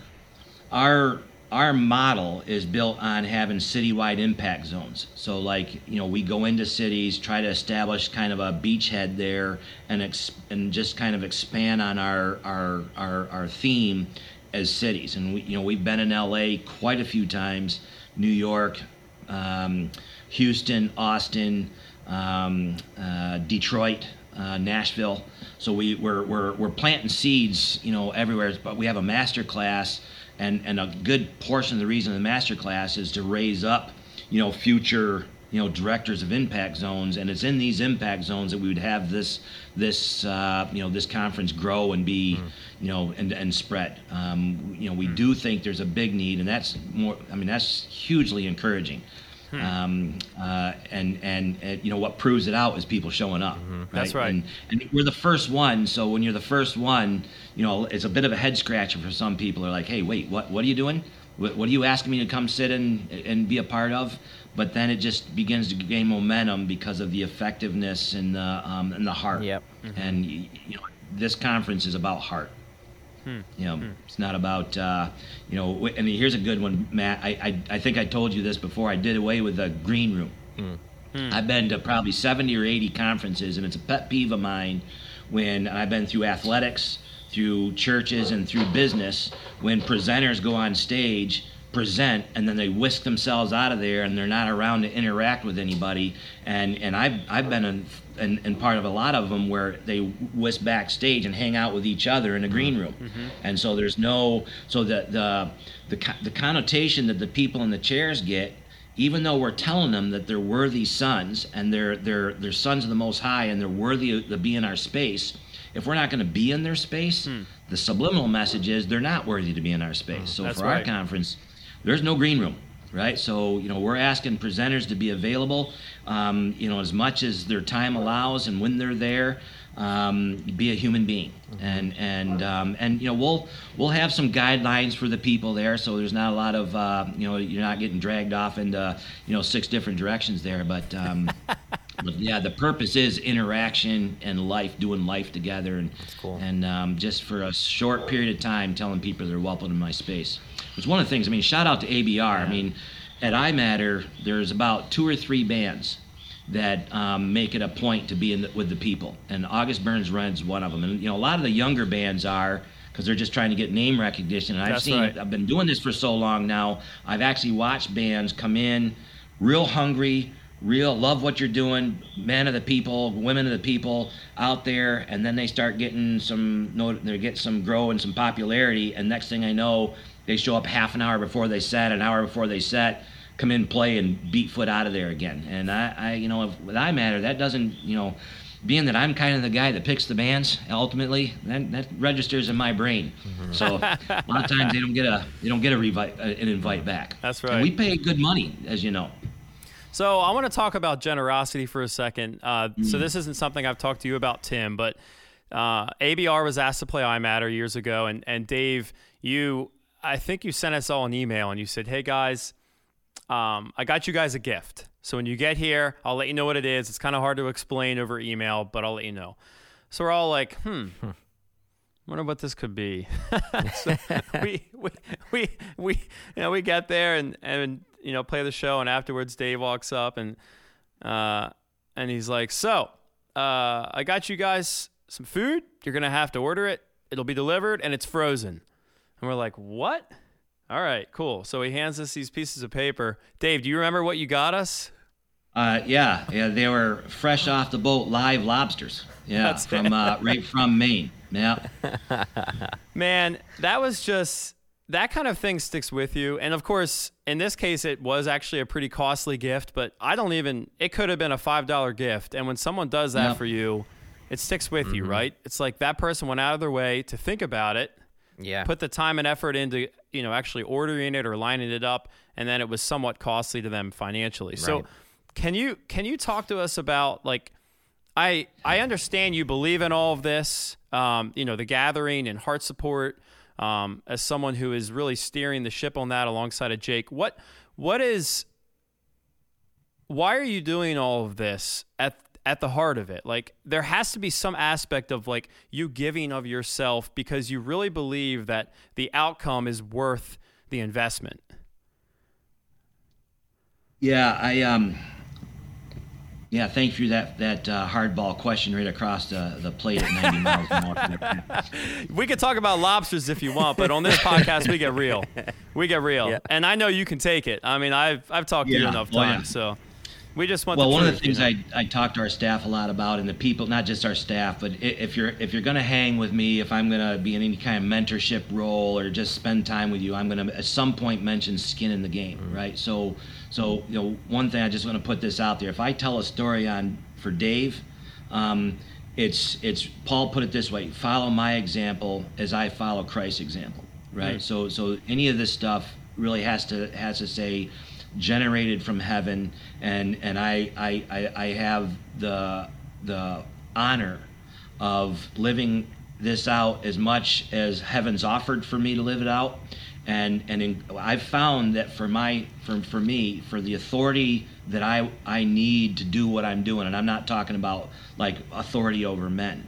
our our model is built on having citywide impact zones. So, like, you know, we go into cities, try to establish kind of a beachhead there, and ex- and just kind of expand on our our our, our theme as cities. And we, you know, we've been in LA quite a few times, New York, um, Houston, Austin, um, uh, Detroit. Uh, Nashville, so we, we're, we're, we're planting seeds, you know, everywhere. But we have a master class and and a good portion of the reason of the master class is to raise up you know future you know directors of impact zones and it's in these impact zones that we would have this this uh, you know this conference grow and be mm. you know and and spread um, you know we mm. do think there's a big need and that's more i mean that's hugely encouraging Hmm. Um, uh, and, and, and you know what proves it out is people showing up. Mm-hmm. Right? That's right. And, and, we're the first one, so when you're the first one, you know it's a bit of a head scratcher for some people. They're like, "Hey, wait, what? What are you doing? What, what are you asking me to come sit and and be a part of?" But then it just begins to gain momentum because of the effectiveness and the um, and the heart. Yep. Mm-hmm. And you know this conference is about heart. Hmm. You know, hmm. it's not about uh, you know. And here's a good one, Matt. I, I I think I told you this before. I did away with the green room. Hmm. hmm. I've been to probably 70 or 80 conferences, and it's a pet peeve of mine when I've been through athletics, through churches, and through business. When presenters go on stage present and then they whisk themselves out of there and they're not around to interact with anybody and and I've I've been in, in, in part of a lot of them where they whisk backstage and hang out with each other in a green room mm-hmm. and so there's no so the the the, the connotation that the people in the chairs get even though we're telling them that they're worthy sons and they're they're they're sons of the most high and they're worthy to be in our space if we're not going to be in their space hmm. the subliminal message is they're not worthy to be in our space so That's for right. our conference there's no green room right? So you know we're asking presenters to be available um, you know as much as their time allows and when they're there um, be a human being. And and um, and you know we'll we'll have some guidelines for the people there so there's not a lot of uh, you know you're not getting dragged off into you know six different directions there but um, but yeah the purpose is interaction and life doing life together and cool. and um, just for a short period of time telling people they're welcome in my space it's one of the things. I mean, shout out to ABR. Yeah. I mean, at iMatter, there's about two or three bands that um, make it a point to be in the, with the people, and August Burns Red's one of them. And you know, a lot of the younger bands are because they're just trying to get name recognition. And I've That's seen, right. I've been doing this for so long now. I've actually watched bands come in real hungry, real love what you're doing, men of the people, women of the people out there, and then they start getting some, they get some grow and some popularity, and next thing I know, they show up half an hour before they set, an hour before they set, come in, play, and beat foot out of there again. And I, I you know, if, with Matter, that doesn't, you know, being that I'm kind of the guy that picks the bands ultimately, that, that registers in my brain. Mm-hmm. So a lot of times they don't get a they don't get a revi- uh, an invite back. That's right. And we pay good money, as you know. So I want to talk about generosity for a second. Uh, mm. So this isn't something I've talked to you about, Tim, but uh, ABR was asked to play iMatter years ago, and and Dave, you, I think you sent us all an email and you said, "Hey guys, um, I got you guys a gift. So when you get here, I'll let you know what it is. It's kind of hard to explain over email, but I'll let you know." So we're all like, "Hmm." Wonder what this could be. so we, we we we you know we get there and and you know play the show and afterwards Dave walks up and uh and he's like, "So, uh, I got you guys some food. You're gonna have to order it. It'll be delivered, and it's frozen." And we're like, "What?" All right, cool. So he hands us these pieces of paper. Dave, do you remember what you got us? Uh, yeah, yeah, they were fresh off the boat, live lobsters. Yeah, That's from uh, right from Maine. Yeah. Man, that was just that kind of thing sticks with you. And of course, in this case, it was actually a pretty costly gift, but I don't even, it could have been a $5 gift. And when someone does that Yep. for you, it sticks with you, right? It's like that person went out of their way to think about it, Yeah. put the time and effort into, you know, actually ordering it or lining it up, and then it was somewhat costly to them financially. So, can you can you talk to us about like I I understand you believe in all of this, um, you know, the gathering and HeartSupport. Um, as someone who is really steering the ship on that alongside of Jake, what what is why are you doing all of this at at the heart of it? Like there has to be some aspect of like you giving of yourself because you really believe that the outcome is worth the investment. Yeah, I um. Yeah, thank you for that that uh, hardball question right across the, the plate at 90 miles an hour. We could talk about lobsters if you want, but on this podcast we get real. We get real, Yeah. and I know you can take it. I mean, I've I've talked to you Yeah. enough yeah. times, so we just want. Well, the one of the things you know? I, I talk to our staff a lot about, and the people, not just our staff, but if you're if you're going to hang with me, if I'm going to be in any kind of mentorship role or just spend time with you, I'm going to at some point mention skin in the game, right? So, so you know, one thing I just want to put this out there: if I tell a story on for Dave, um, it's it's Paul put it this way: follow my example as I follow Christ's example, right? So so any of this stuff really has to has to say generated from heaven and and I I, I, I have the the honor of living this out as much as heaven's offered for me to live it out and and in, I've found that for my for, for me for the authority that I I need to do what I'm doing and I'm not talking about like authority over men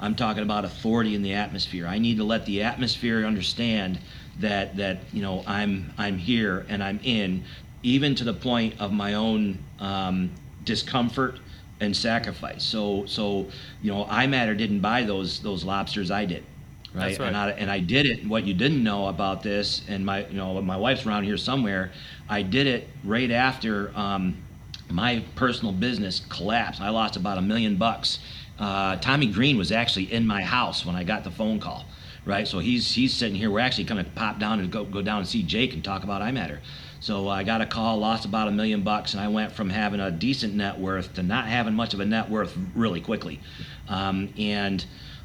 I'm talking about authority in the atmosphere. I need to let the atmosphere understand that that you know I'm I'm here and I'm in, even to the point of my own um, discomfort and sacrifice. So so you know iMatter didn't buy those those lobsters. I did. Right? Right. And I and I did it. What you didn't know about this, and my you know my wife's around here somewhere. I did it right after um, my personal business collapsed. I lost about a million bucks. Uh, Tommy Green was actually in my house when I got the phone call, right? So he's he's sitting here. We're actually going to pop down and go go down and see Jake and talk about iMatter. So I got a call, lost about a million bucks, and I went from having a decent net worth to not having much of a net worth really quickly. Um, and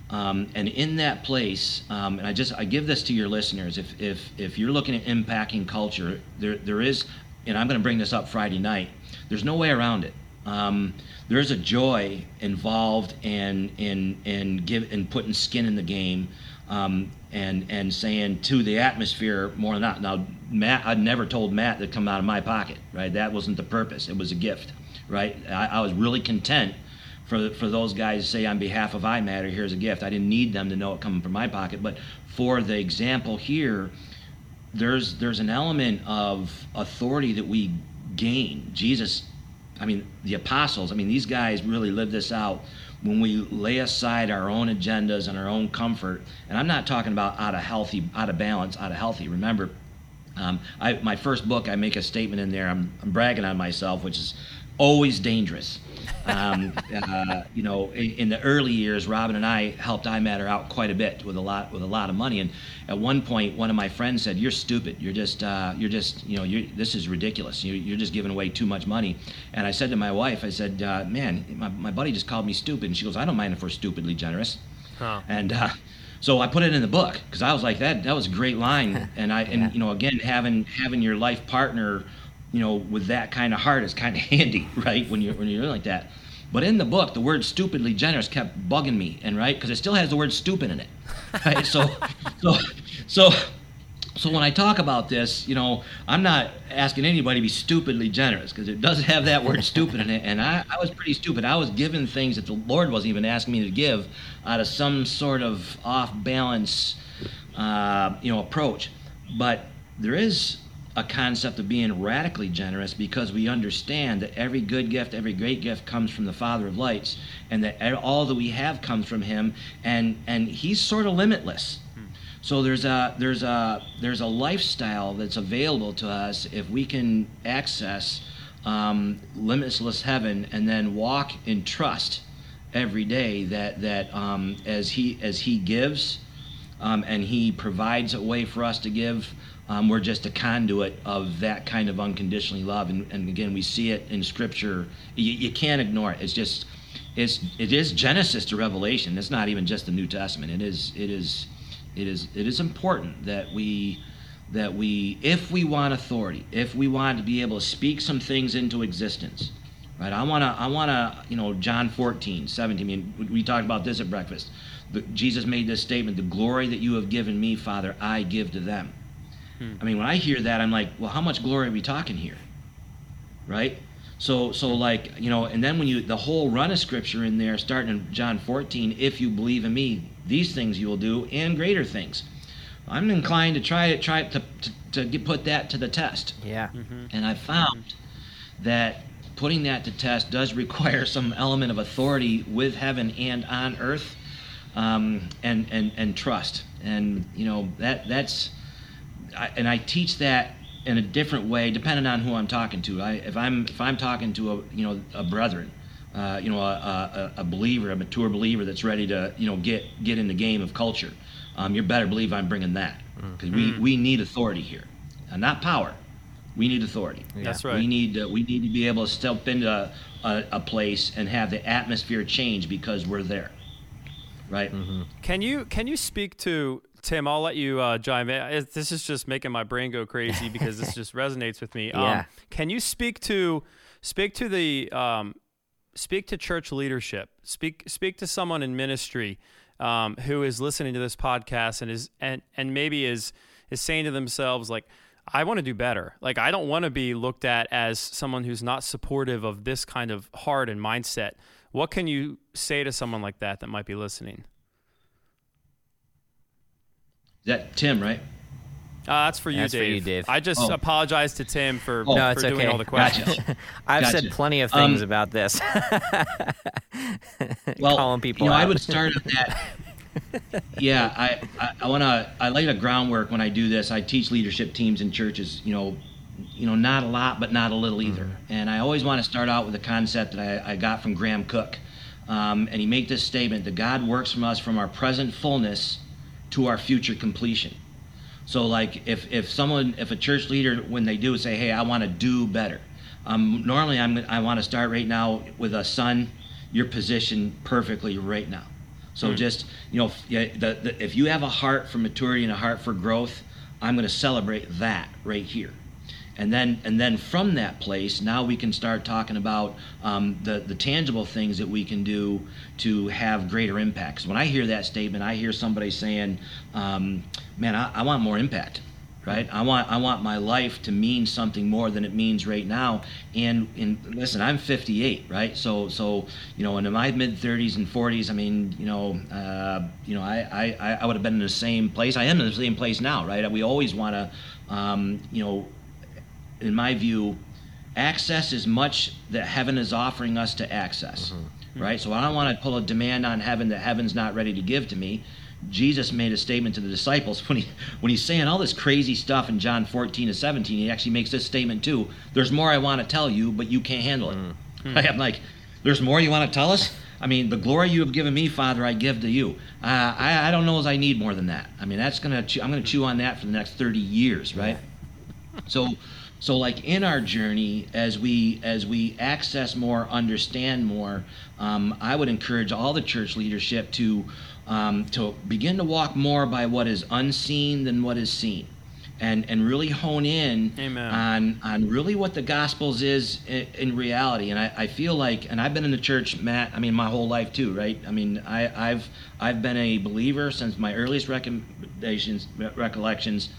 um, and in that place, um, and I just I give this to your listeners. If if if you're looking at impacting culture, there there is, and I'm going to bring this up Friday night. There's no way around it. Um, there's a joy involved in in in give in putting skin in the game, um, and and saying to the atmosphere more than not. Now, Matt, I'd never told Matt that come out of my pocket, right? That wasn't the purpose. It was a gift, right? I, I was really content for for those guys to say on behalf of iMatter, here's a gift. I didn't need them to know it coming from my pocket, but for the example here, there's there's an element of authority that we gain. Jesus, I mean the apostles, I mean these guys really lived this out when we lay aside our own agendas and our own comfort. And I'm not talking about out of healthy, out of balance, out of healthy. Remember, um, I, my first book, I make a statement in there. I'm, I'm bragging on myself, which is always dangerous. Um, uh, you know, in, in the early years, Robin and I helped iMatter out quite a bit with a lot with a lot of money. And at one point, one of my friends said, "You're stupid. You're just uh, you're just you know you're, this is ridiculous. You, you're just giving away too much money." And I said to my wife, I said, uh, "Man, my, my buddy just called me stupid." And she goes, "I don't mind if we're stupidly generous." Huh. And uh, so I put it in the book because I was like that. That was a great line. And I and you know again having having your life partner, you know, with that kind of heart is kind of handy, right? When you're when you're doing like that. But in the book, the word stupidly generous kept bugging me, and right because it still has the word stupid in it. Right? so, so, so so when I talk about this, you know, I'm not asking anybody to be stupidly generous because it doesn't have that word stupid in it. And I, I was pretty stupid. I was given things that the Lord wasn't even asking me to give out of some sort of off balance, uh, you know, approach. But there is a concept of being radically generous because we understand that every good gift, every great gift comes from the Father of lights, and that all that we have comes from Him, and and He's sort of limitless so there's a there's a there's a lifestyle that's available to us if we can access um, limitless heaven and then walk in trust every day that that um, as he as he gives um, and he provides a way for us to give um, we're just a conduit of that kind of unconditionally love and, and again we see it in scripture you, you can't ignore it it's just it's it is genesis to revelation it's not even just the new testament it is it is it is it is important that we that we if we want authority, if we want to be able to speak some things into existence, right? I want to I want to you know John 14, 17. I mean, we talked about this at breakfast. The, Jesus made this statement: "The glory that you have given me, Father, I give to them." Hmm. I mean, when I hear that, I'm like, well, how much glory are we talking here, right? So, so like you know, and then when you the whole run of scripture in there, starting in John 14, if you believe in me, these things you will do, and greater things. I'm inclined to try to try to, to, to get, put that to the test. Yeah. Mm-hmm. And I found that putting that to test does require some element of authority with heaven and on earth, um, and and and trust. And you know that that's, I, and I teach that in a different way depending on who I'm talking to. I, if I'm if I'm talking to a you know a brethren, uh, you know, a, a, a, believer, a mature believer that's ready to, you know, get get in the game of culture, um, you better believe I'm bringing that because mm. we, mm-hmm. we need authority here, and not power. We need authority. Yeah. That's right. We need to, we need to be able to step into a, a, a place and have the atmosphere change because we're there. Right. Mm-hmm. Can you can you speak to Tim? I'll let you uh, chime in. This is just making my brain go crazy because this just resonates with me. Yeah. Um, can you speak to speak to the um, speak to church leadership. Speak speak to someone in ministry um, who is listening to this podcast and is and and maybe is is saying to themselves like. I want to do better. Like, I don't want to be looked at as someone who's not supportive of this kind of heart and mindset. What can you say to someone like that that might be listening? That Tim, right? Uh, that's for you, that's Dave. For you, Dave. I just oh. apologize to Tim for, oh. no, for doing all the questions. Gotcha. I've gotcha. said plenty of things um, about this. well, calling people you know, out. I would start at that. yeah, I, I, I want to. I lay the groundwork when I do this. I teach leadership teams in churches. You know, you know, not a lot, but not a little either. Mm-hmm. And I always want to start out with a concept that I, I got from Graham Cooke, Um, and he made this statement that God works from us from our present fullness to our future completion. So like if if someone if a church leader when they do say hey I want to do better, um, normally I'm I want to start right now with a son, you're positioned perfectly right now. So mm. just you know the, the, if you have a heart for maturity and a heart for growth, I'm going to celebrate that right here and then and then from that place now we can start talking about um, the the tangible things that we can do to have greater impacts when i hear that statement i hear somebody saying um, man I, I, want more impact right? I want i want my life to mean something more than it means right now. And in listen i'm 58 right? So so you know in my mid 30s and 40s i mean you know uh, you know I, I i would have been in the same place. I am in the same place now right? We always want to um, you know in my view, access is much that heaven is offering us to access. Mm-hmm. Right? So I don't want to pull a demand on heaven that heaven's not ready to give to me. Jesus made a statement to the disciples when he when he's saying all this crazy stuff in John 14 to 17. He actually makes this statement too. There's more I want to tell you, but you can't handle it. Mm-hmm. I'm like, there's more you want to tell us? I mean, the glory you have given me, Father, I give to you. Uh, I, I don't know as I need more than that. I mean, that's gonna chew, I'm gonna chew on that for the next 30 years, right? So so like in our journey, as we as we access more, understand more, um, I would encourage all the church leadership to um, to begin to walk more by what is unseen than what is seen. and and really hone in Amen. on on really what the gospels is in, in reality and I, I feel like and I've been in the church Matt I mean my whole life too right I mean I, I've I've been a believer since my earliest recommendations recollections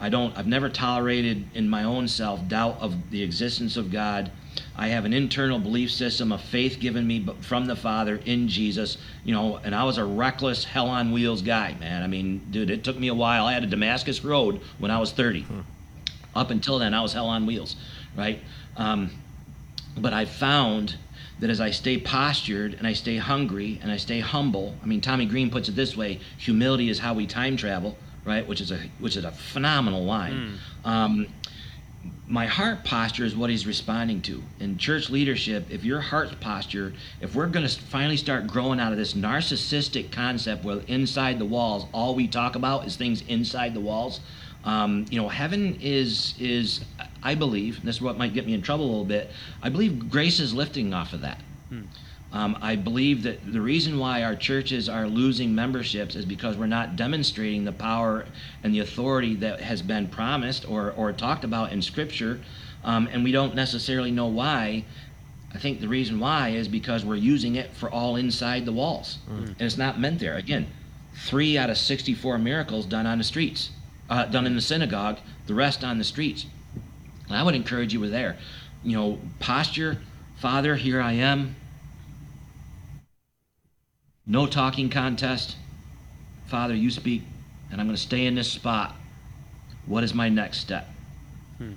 I don't I've never tolerated in my own self doubt of the existence of God I have an internal belief system of faith given me from the Father in Jesus. You know, and I was a reckless, hell on wheels guy, man. I mean, dude, it took me a while. I had a Damascus Road when I was 30. Hmm. Up until then, I was hell on wheels, right? Um, but I found that as I stay postured and I stay hungry and I stay humble, I mean, Tommy Green puts it this way: humility is how we time travel, right? Which is a which is a phenomenal line. Mm. Um, my heart posture is what he's responding to. In church leadership, if your heart posture, if we're going to finally start growing out of this narcissistic concept where inside the walls, all we talk about is things inside the walls, um, you know, heaven is is I believe, this is what might get me in trouble a little bit. I believe grace is lifting off of that. Hmm. Um, I believe that the reason why our churches are losing memberships is because we're not demonstrating the power and the authority that has been promised or, or talked about in Scripture, um, and we don't necessarily know why. I think the reason why is because we're using it for all inside the walls, mm. and it's not meant there. Again, three out of 64 miracles done on the streets, uh, done in the synagogue, the rest on the streets. And I would encourage you with there. You know, posture, Father, here I am no talking contest. Father, you speak, and I'm going to stay in this spot. What is my next step? Hmm.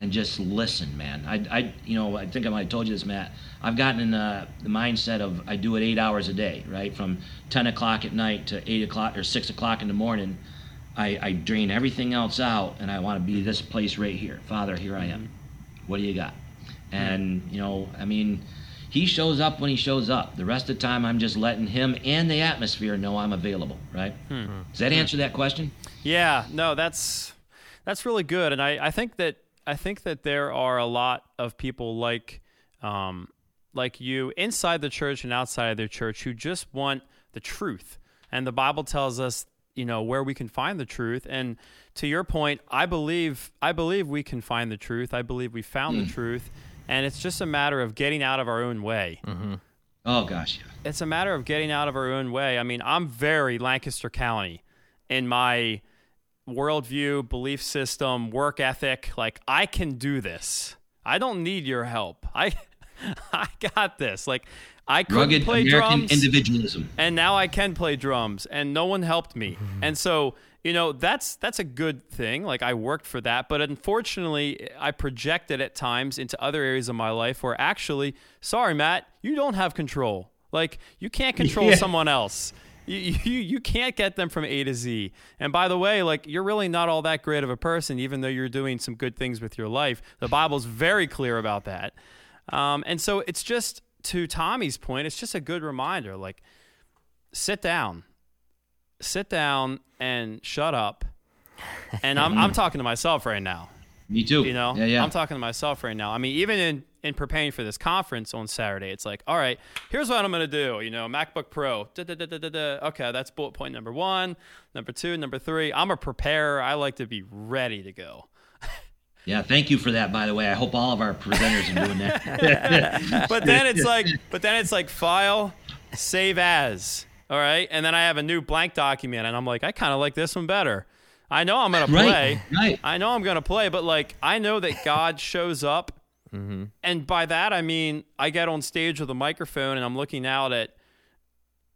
And just listen, man. I, I, you know, I think I might have told you this, Matt. I've gotten in the, the mindset of I do it eight hours a day, right? From 10 o'clock at night to 8 o'clock or 6 o'clock in the morning. I, I drain everything else out, and I want to be this place right here. Father, here I am. What do you got? And, you know, I mean, he shows up when he shows up. The rest of the time, I'm just letting him and the atmosphere know I'm available. Right? Hmm. Does that answer that question? Yeah. No, that's that's really good, and I, I think that I think that there are a lot of people like um, like you inside the church and outside of the church who just want the truth. And the Bible tells us, you know, where we can find the truth. And to your point, I believe I believe we can find the truth. I believe we found mm. the hmm. truth and it's just a matter of getting out of our own way. Mm-hmm. Oh gosh, yeah. It's a matter of getting out of our own way. I mean, I'm very Lancaster County in my worldview, belief system, work ethic. Like I can do this. I don't need your help. I I got this. Like I couldn't Rugged play American drums, individualism, and now I can play drums, and no one helped me. Mm-hmm. And so you know that's that's a good thing. Like i worked for that but unfortunately i projected at times into other areas of my life where actually sorry matt you don't have control. Like you can't control yeah. someone else. You, you you can't get them from a to z. And by the way like you're really not all that great of a person even though you're doing some good things with your life. The bible's very clear about that. Um, and so it's just to tommy's point it's just a good reminder like sit down sit down and shut up. And I'm I'm talking to myself right now. Me too. You know, yeah, yeah. I'm talking to myself right now. I mean, even in in preparing for this conference on Saturday, it's like, all right, here's what I'm gonna do. You know, MacBook Pro. Da, da, da, okay, that's bullet point number one. Number two, number three. I'm a preparer. I like to be ready to go. Yeah, thank you for that. By the way, I hope all of our presenters are doing that. but then it's like, but then it's like file, save as. All right. And then I have a new blank document and I'm like, I kind of like this one better. I know I'm going to play. Right, right. I know I'm going to play, but like, I know that God shows up. Mm-hmm. And by that, I mean, I get on stage with a microphone and I'm looking out at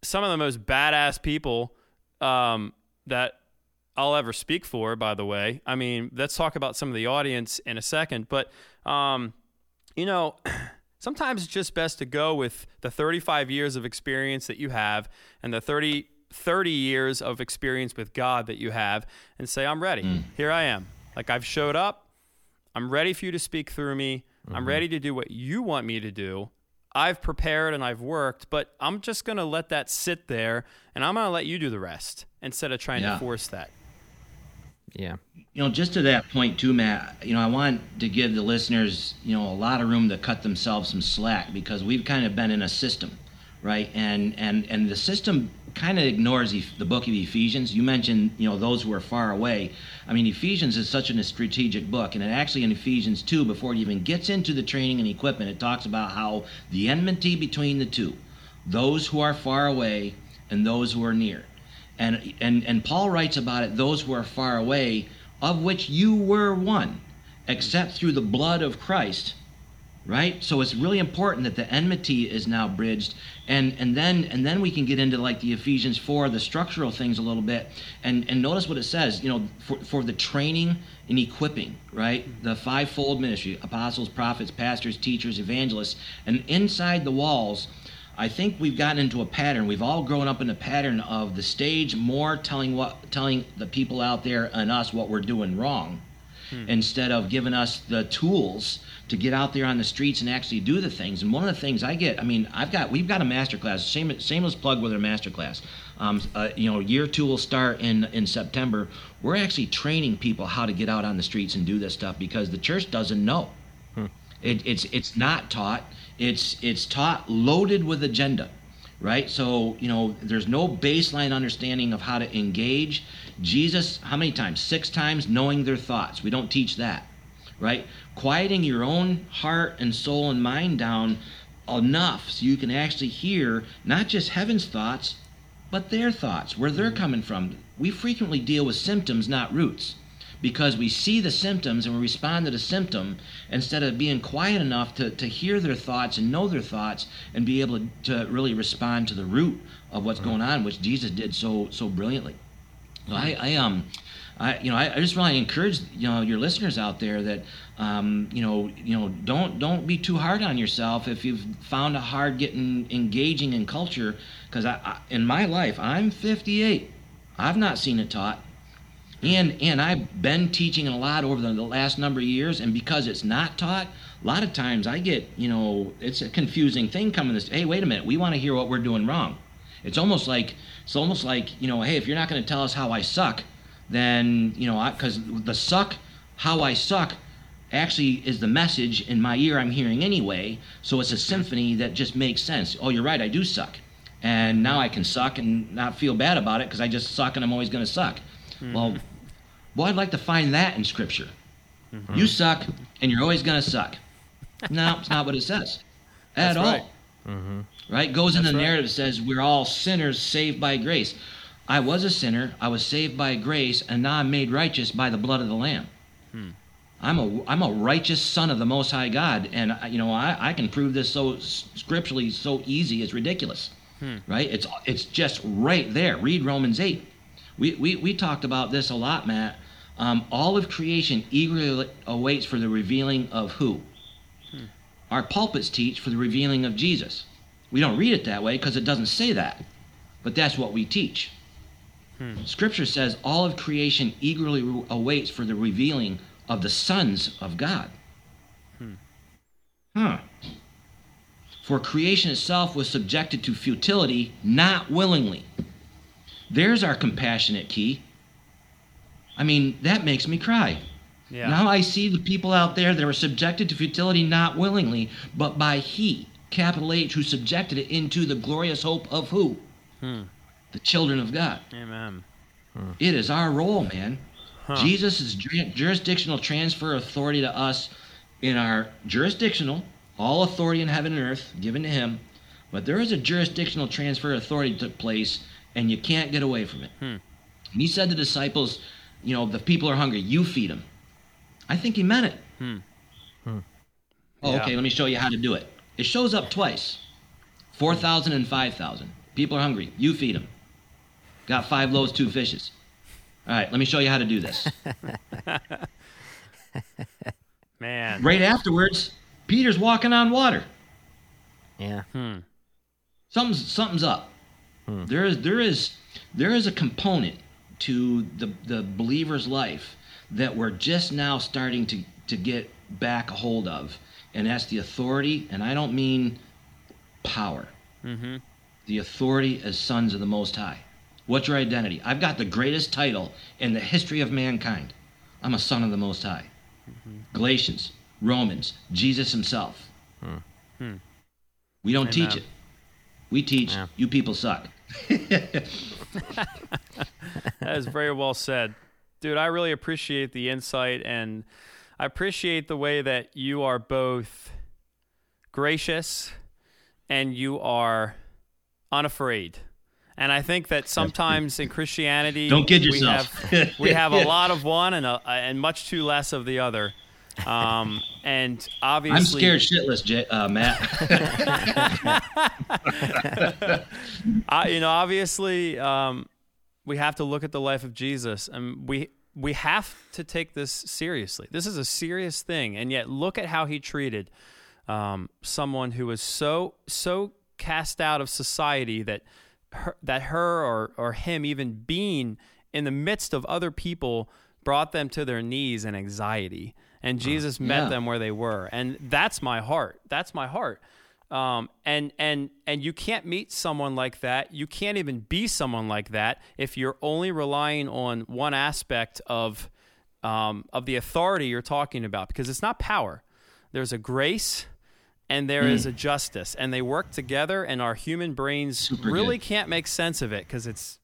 some of the most badass people um, that I'll ever speak for, by the way. I mean, let's talk about some of the audience in a second. But, um, you know, sometimes it's just best to go with the 35 years of experience that you have and the 30 30 years of experience with God that you have and say I'm ready. Mm. Here I am. Like I've showed up. I'm ready for you to speak through me. Mm-hmm. I'm ready to do what you want me to do. I've prepared and I've worked, but I'm just going to let that sit there and I'm going to let you do the rest instead of trying yeah. to force that. Yeah. You know, just to that point too, Matt. You know, I want to give the listeners, you know, a lot of room to cut themselves some slack because we've kind of been in a system, right? And and and the system kind of ignores the, book of Ephesians. You mentioned, you know, those who are far away. I mean, Ephesians is such a strategic book, and it actually in Ephesians 2, before it even gets into the training and equipment, it talks about how the enmity between the two, those who are far away and those who are near. And, and, and Paul writes about it, those who are far away, of which you were one, except through the blood of Christ right? So it's really important that the enmity is now bridged. And and then and then we can get into like the ephesians 4 the structural things a little bit. And and notice what it says you know for, for the training and equipping right? The fivefold ministry apostles prophets pastors teachers evangelists. And inside the walls I think we've gotten into a pattern. We've all grown up in a pattern of the stage more telling what telling the people out there and us what we're doing wrong, hmm. instead of giving us the tools to get out there on the streets and actually do the things. And one of the things I get, I mean, I've got we've got a master class, same, shameless plug with our master class. Um, uh, you know, year two will start in in September. We're actually training people how to get out on the streets and do this stuff because the church doesn't know. Hmm. It, it's it's not taught. It's it's taught loaded with agenda right? So, you know, there's no baseline understanding of how to engage. Jesus, how many times? Six times, knowing their thoughts. We don't teach that right? Quieting your own heart and soul and mind down enough so you can actually hear not just heaven's thoughts, but their thoughts, where they're mm-hmm. coming from. We frequently deal with symptoms, not roots, because we see the symptoms and we respond to the symptom instead of being quiet enough to, to hear their thoughts and know their thoughts and be able to, to really respond to the root of what's going on, which Jesus did so so brilliantly. So I, I um I, you know, I, I, just really encourage you know your listeners out there that um, you know, you know, don't don't be too hard on yourself if you've found it hard getting engaging in culture. Because I, I, in my life, I'm 58. I've not seen it taught, and and I've been teaching a lot over the, the last number of years. And because it's not taught, a lot of times I get you know, it's a confusing thing coming. This, hey, wait a minute, we want to hear what we're doing wrong. It's almost like it's almost like you know, hey, if you're not going to tell us how I suck then you know because the suck how i suck actually is the message in my ear i'm hearing anyway so it's a symphony that just makes sense oh you're right i do suck and now i can suck and not feel bad about it because i just suck and i'm always going to suck mm-hmm. well well i'd like to find that in scripture mm-hmm. you suck and you're always going to suck no it's not what it says at That's all right. Mm-hmm. right goes in the narrative says we're all sinners saved by grace I was a sinner, I was saved by grace, and now I'm made righteous by the blood of the Lamb. Hmm. I'm a I'm a righteous son of the Most High God, and you know I, I can prove this so scripturally so easy it's ridiculous, hmm. right? It's it's just right there. Read Romans eight. We we we talked about this a lot, Matt. Um, all of creation eagerly awaits for the revealing of who. Hmm. Our pulpits teach for the revealing of Jesus. We don't read it that way because it doesn't say that, but that's what we teach. Hmm. Scripture says all of creation eagerly awaits for the revealing of the sons of God. Hmm. Huh. For creation itself was subjected to futility, not willingly. There's our compassionate key. I mean, that makes me cry. Yeah. Now I see the people out there that were subjected to futility not willingly, but by He, capital H, who subjected it into the glorious hope of who? Hmm the children of God. Amen. Hmm. It is our role, man. Huh. Jesus' jurisdictional transfer authority to us in our jurisdictional, all authority in heaven and earth given to him, but there is a jurisdictional transfer authority took place, and you can't get away from it. Hmm. And he said to the disciples, you know, the people are hungry, you feed them. I think he meant it. Hmm. Hmm. Oh, yeah. okay, let me show you how to do it. It shows up twice 4,000 and 5,000. People are hungry, you feed them. Got five loaves, two fishes. All right, let me show you how to do this. Man. Right afterwards, Peter's walking on water. Yeah. Hmm. Something's something's up. Hmm. There is there is there is a component to the the believer's life that we're just now starting to to get back a hold of, and that's the authority. And I don't mean power. Mm-hmm. The authority as sons of the Most High. What's your identity? I've got the greatest title in the history of mankind. I'm a son of the Most High. Mm-hmm. Galatians, Romans, Jesus himself. Mm-hmm. We don't Amen. teach it. We teach. You people suck. That is very well said. Dude, I really appreciate the insight and I appreciate the way that you are both gracious and you are unafraid. And I think that sometimes in Christianity, Don't kid we yourself. have, we have a lot of one and, a, and much too less of the other. Um, and obviously, I'm scared shitless, J- uh, Matt. I, you know, obviously, um, we have to look at the life of Jesus, and we we have to take this seriously. This is a serious thing, and yet look at how he treated um, someone who was so so cast out of society that her, that her or or him even being in the midst of other people brought them to their knees in anxiety. And Jesus met yeah. them where they were, and that's my heart. That's my heart. Um, and and and you can't meet someone like that. You can't even be someone like that if you're only relying on one aspect of um, of the authority you're talking about, because it's not power. There's a grace and there is a justice, and they work together. And our human brains Super really good. can't make sense of it because it's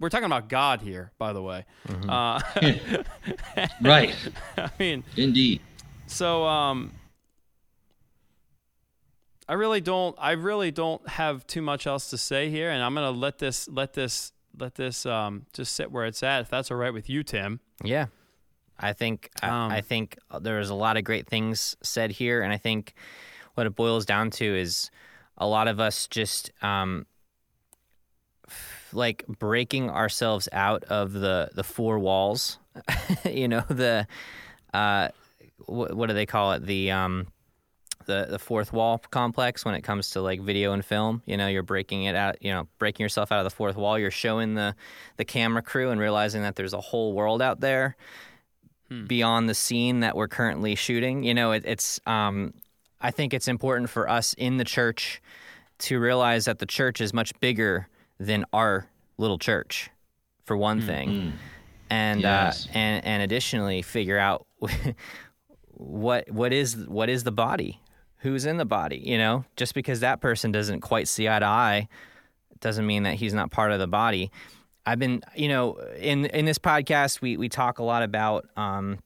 we're talking about God here, by the way. Uh, right. I mean, Indeed. so um I really don't I really don't have too much else to say here and I'm going to let this let this let this um just sit where it's at if that's all right with you Tim. Yeah, I think I- Um, I think there's a lot of great things said here, and I think what it boils down to is a lot of us just um, f- like breaking ourselves out of the the four walls. you know the uh, what, what do they call it? The um, the the fourth wall complex when it comes to like video and film. You know, you're breaking it out. You know, breaking yourself out of the fourth wall. You're showing the the camera crew and realizing that there's a whole world out there beyond the scene that we're currently shooting. You know, it, it's. Um, I think it's important for us in the church to realize that the church is much bigger than our little church, for one thing, and Yes. uh, and and additionally figure out what what is what is the body, who's in the body. You know, just because that person doesn't quite see eye to eye, doesn't mean that he's not part of the body. I've been, you know, in in this podcast, we we talk a lot about um,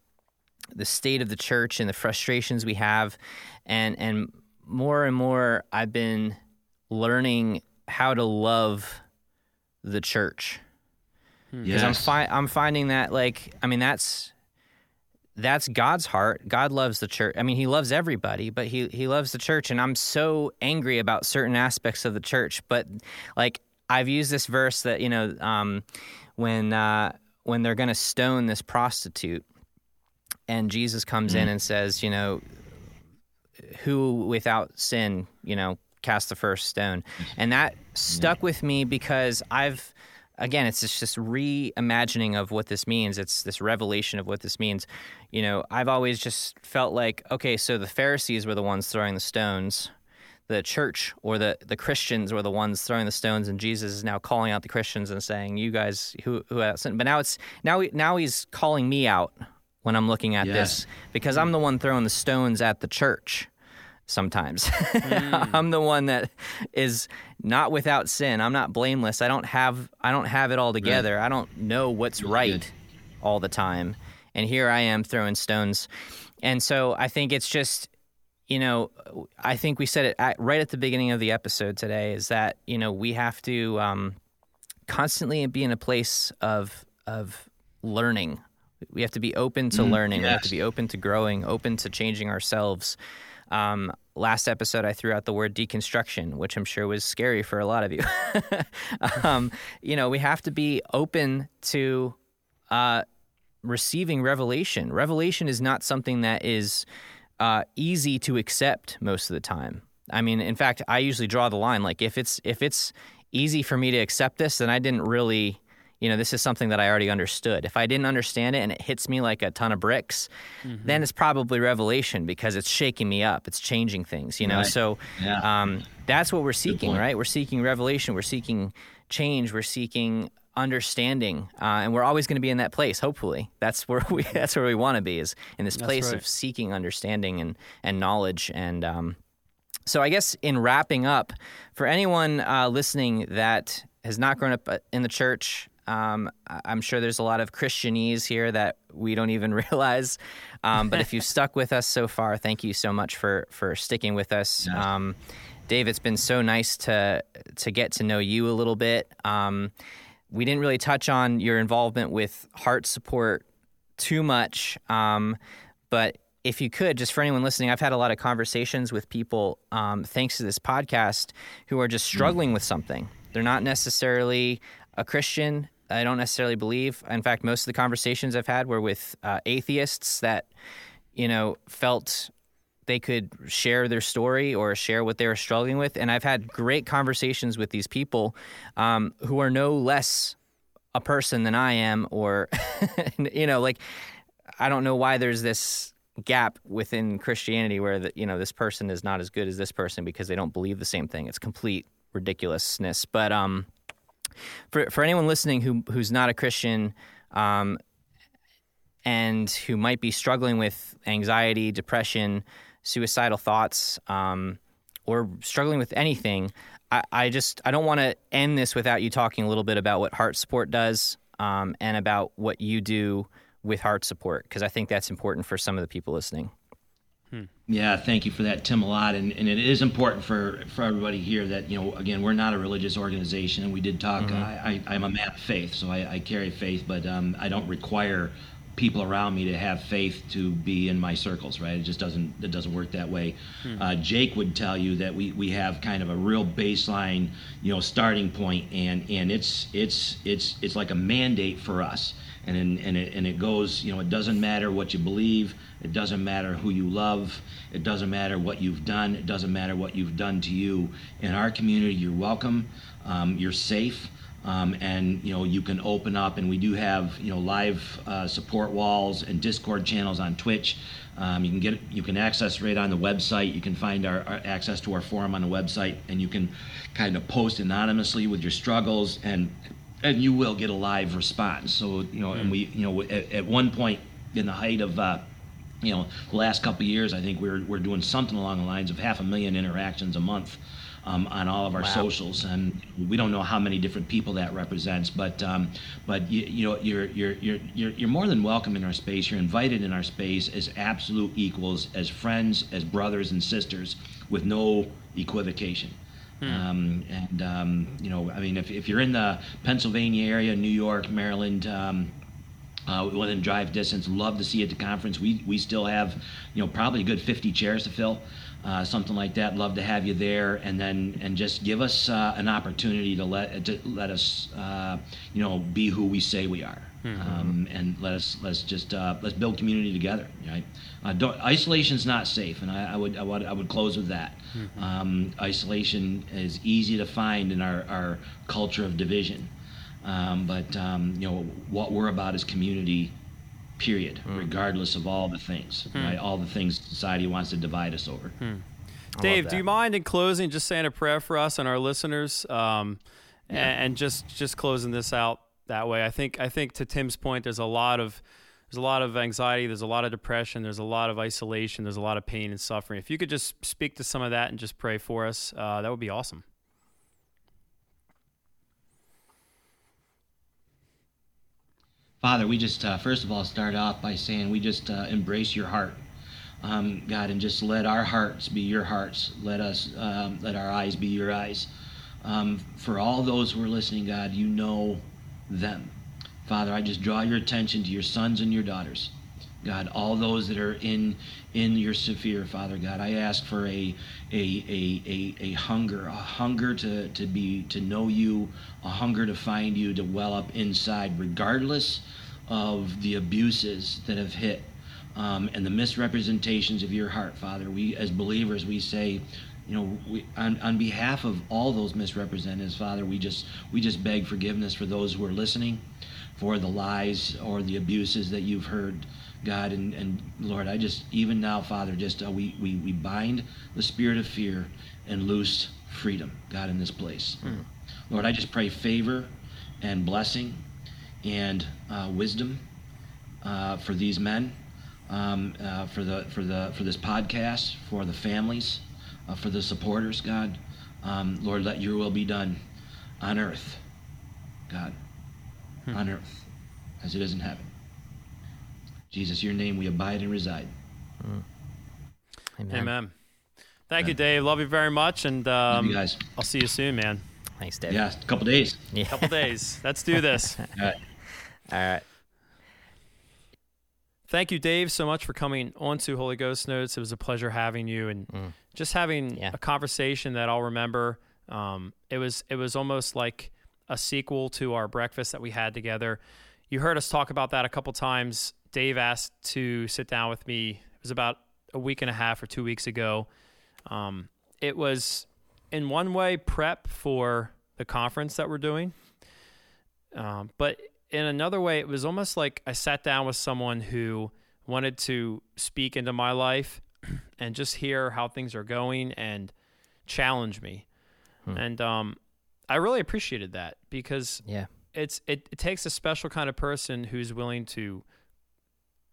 the state of the church and the frustrations we have, and and more and more, I've been learning how to love the church because I'm fi- I'm finding that like I mean that's that's God's heart. God loves the church. I mean, He loves everybody, but He He loves the church. And I'm so angry about certain aspects of the church. But like I've used this verse that you know um, when uh, when they're going to stone this prostitute, and Jesus comes in and says, you know, who without sin, you know, cast the first stone. And that stuck with me because I've again, it's just this reimagining of what this means. It's this revelation of what this means. You know, I've always just felt like, okay, so the Pharisees were the ones throwing the stones. The church or the, the Christians were the ones throwing the stones, and Jesus is now calling out the Christians and saying, "You guys who who sinned." But now it's now now he's calling me out when I'm looking at Yes. this because I'm the one throwing the stones at the church sometimes. I'm the one that is not without sin. I'm not blameless. I don't have I don't have it all together. I don't know what's right all the time. And here I am throwing stones. And so I think it's just you know, I think we said it at, right at the beginning of the episode today is that, you know, we have to um, constantly be in a place of of learning. We have to be open to learning. We have to be open to growing, open to changing ourselves. Um, last episode, I threw out the word deconstruction, which I'm sure was scary for a lot of you. um, you know, we have to be open to uh, receiving revelation. Revelation is not something that is uh, easy to accept most of the time. I mean, in fact, I usually draw the line. Like if it's if it's easy for me to accept this, then I didn't really, you know, this is something that I already understood. If I didn't understand it and it hits me like a ton of bricks, then it's probably revelation because it's shaking me up. It's changing things, you know. Right. So Yeah. um, that's what we're seeking, right? We're seeking revelation. We're seeking change. We're seeking understanding, uh, and we're always going to be in that place. Hopefully, that's where we that's where we want to be is in this place right. of seeking understanding and and knowledge and um, so I guess in wrapping up, for anyone uh, listening that has not grown up uh, in the church, um, I'm sure there's a lot of Christianese here that we don't even realize. Um, but if you've stuck with us so far, thank you so much for for sticking with us. Um, Dave, it's been so nice to to get to know you a little bit. Um, we didn't really touch on your involvement with HeartSupport too much, um, but if you could, just for anyone listening, I've had a lot of conversations with people, um, thanks to this podcast, who are just struggling mm. with something. They're not necessarily a Christian. I don't necessarily believe. In fact, most of the conversations I've had were with uh, atheists that, you know, felt they could share their story or share what they were struggling with. And I've had great conversations with these people um, who are no less a person than I am, or, you know, like, I don't know why there's this gap within Christianity where that you know this person is not as good as this person because they don't believe the same thing. It's complete ridiculousness. But um, for for anyone listening who who's not a Christian, um, and who might be struggling with anxiety, depression, suicidal thoughts, um, or struggling with anything, I, I just I don't want to end this without you talking a little bit about what HeartSupport does um, and about what you do with HeartSupport because I think that's important for some of the people listening. Hmm. Yeah, thank you for that, Tim, a lot. And, and it is important for, for everybody here that, you know, again, we're not a religious organization. And we did talk, mm-hmm. I, I, am a man of faith, so I, I carry faith, but um, I don't require people around me to have faith to be in my circles, right? It just doesn't it doesn't work that way. Hmm. Uh, Jake would tell you that we, we have kind of a real baseline, you know, starting point, and and it's it's it's it's like a mandate for us and in, and it, and it goes you know it doesn't matter what you believe it doesn't matter who you love it doesn't matter what you've done it doesn't matter what you've done to you. In our community you're welcome um, you're safe um, and you know you can open up. And we do have you know live uh, support walls and discord channels on twitch. Um, you can get you can access right on the website. You can find our, our, access to our forum on the website. And you can kind of post anonymously with your struggles and and you will get a live response. So you know, and we you know at, at one point in the height of uh, you know the last couple of years, I think we're we're doing something along the lines of half a million interactions a month. Um, on all of our wow. socials, and we don't know how many different people that represents, but um, but you, you, know you're, you're you're you're you're more than welcome in our space. You're invited in our space as absolute equals, as friends, as brothers and sisters, with no equivocation. Hmm. Um, and um, you know, I mean, if, if you're in the Pennsylvania area, New York, Maryland, um, uh, within drive distance, love to see you at the conference. We we still have, you know, probably a good 50 chairs to fill, uh, something like that. Love to have you there, and then and just give us uh, an opportunity to let to let us, uh, you know, be who we say we are. Mm-hmm. Um, and let us let's just uh, let's build community together. Right? Uh, isolation's not safe, and I, I, would I would I would close with that. Mm-hmm. Um, isolation is easy to find in our, our culture of division, um, but um, you know what we're about is community. Period. Mm-hmm. Regardless of all the things, hmm. right? All the things society wants to divide us over. Hmm. Dave, do you mind in closing just saying a prayer for us and our listeners, um, yeah. and, and just just closing this out that way. I think I think to Tim's point, there's a lot of there's a lot of anxiety, there's a lot of depression, there's a lot of isolation, there's a lot of pain and suffering. If you could just speak to some of that and just pray for us, uh, that would be awesome. Father, we just uh, first of all start off by saying we just uh, embrace your heart, um, God, and just let our hearts be your hearts. Let us um, let our eyes be your eyes. Um, for all those who are listening, God, you know them. Father, I just draw your attention to your sons and your daughters. God, all those that are in in your sphere, Father God, I ask for a a, a, a, a hunger, a hunger to, to be to know you, a hunger to find you, to well up inside, regardless of the abuses that have hit um, and the misrepresentations of your heart, Father. We as believers we say, you know, we, on, on behalf of all those misrepresentatives, Father, we just we just beg forgiveness for those who are listening, for the lies or the abuses that you've heard, God, and, and Lord, I just even now, Father, just uh, we, we we bind the spirit of fear and loose freedom, God, in this place. Mm. Lord, I just pray favor and blessing and uh, wisdom uh, for these men, um, uh, for the for the for this podcast, for the families uh, for the supporters, God. Um, Lord, let your will be done on earth, God, hmm. on earth as it is in heaven. Jesus, your name we abide and reside. Mm. Amen. Amen. Thank you, Dave. Love you very much, and um, you guys. I'll see you soon, man. Thanks, Dave. Yeah, a couple days. Yeah. A couple days. Let's do this. All right. All right. Thank you, Dave, so much for coming on to Holy Ghost Notes. It was a pleasure having you and mm. just having yeah. a conversation that I'll remember. Um, it was it was almost like a sequel to our breakfast that we had together. You heard us talk about that a couple times. Dave asked to sit down with me. It was about a week and a half or two weeks ago. Um, it was in one way prep for the conference that we're doing, um, but in another way, it was almost like I sat down with someone who wanted to speak into my life and just hear how things are going and challenge me. Hmm. And um, I really appreciated that because yeah, it's it, it takes a special kind of person who's willing to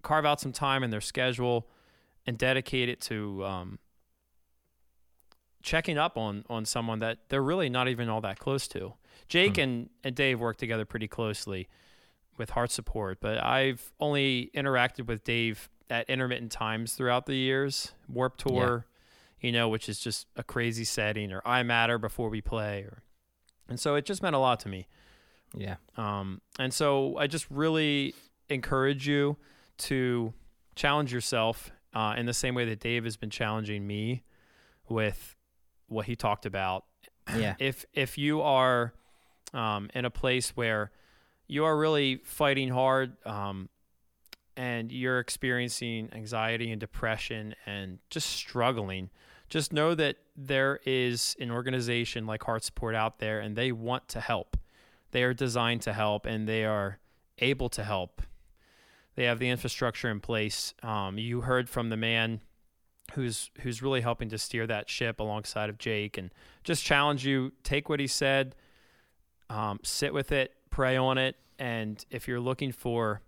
carve out some time in their schedule and dedicate it to um, checking up on on someone that they're really not even all that close to. Jake hmm. and, and Dave work together pretty closely with HeartSupport, but I've only interacted with Dave at intermittent times throughout the years. Warped Tour, yeah. you know, which is just a crazy setting, or iMatter before we play, or and so it just meant a lot to me. Yeah. Um, and so I just really encourage you to challenge yourself uh, in the same way that Dave has been challenging me with what he talked about. Yeah. If if you are um, in a place where you are really fighting hard um, and you're experiencing anxiety and depression and just struggling, just know that there is an organization like HeartSupport out there and they want to help. They are designed to help and they are able to help. They have the infrastructure in place. Um, you heard from the man who's who's really helping to steer that ship alongside of Jake and just challenge you. Take what he said, um, sit with it, pray on it. And if you're looking for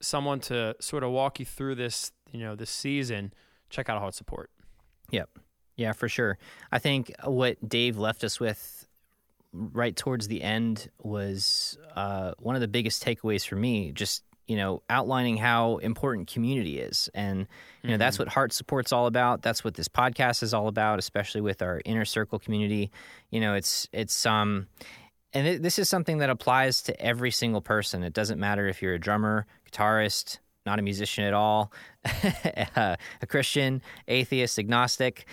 someone to sort of walk you through this, you know, this season, check out HeartSupport. Yep. Yeah, for sure. I think what Dave left us with right towards the end was uh, one of the biggest takeaways for me. Just you know, outlining how important community is, and you know mm-hmm. that's what HeartSupport's all about. That's what this podcast is all about, especially with our inner circle community. You know, it's it's um and it, this is something that applies to every single person. It doesn't matter if you're a drummer, guitarist, not a musician at all, a Christian, atheist, agnostic,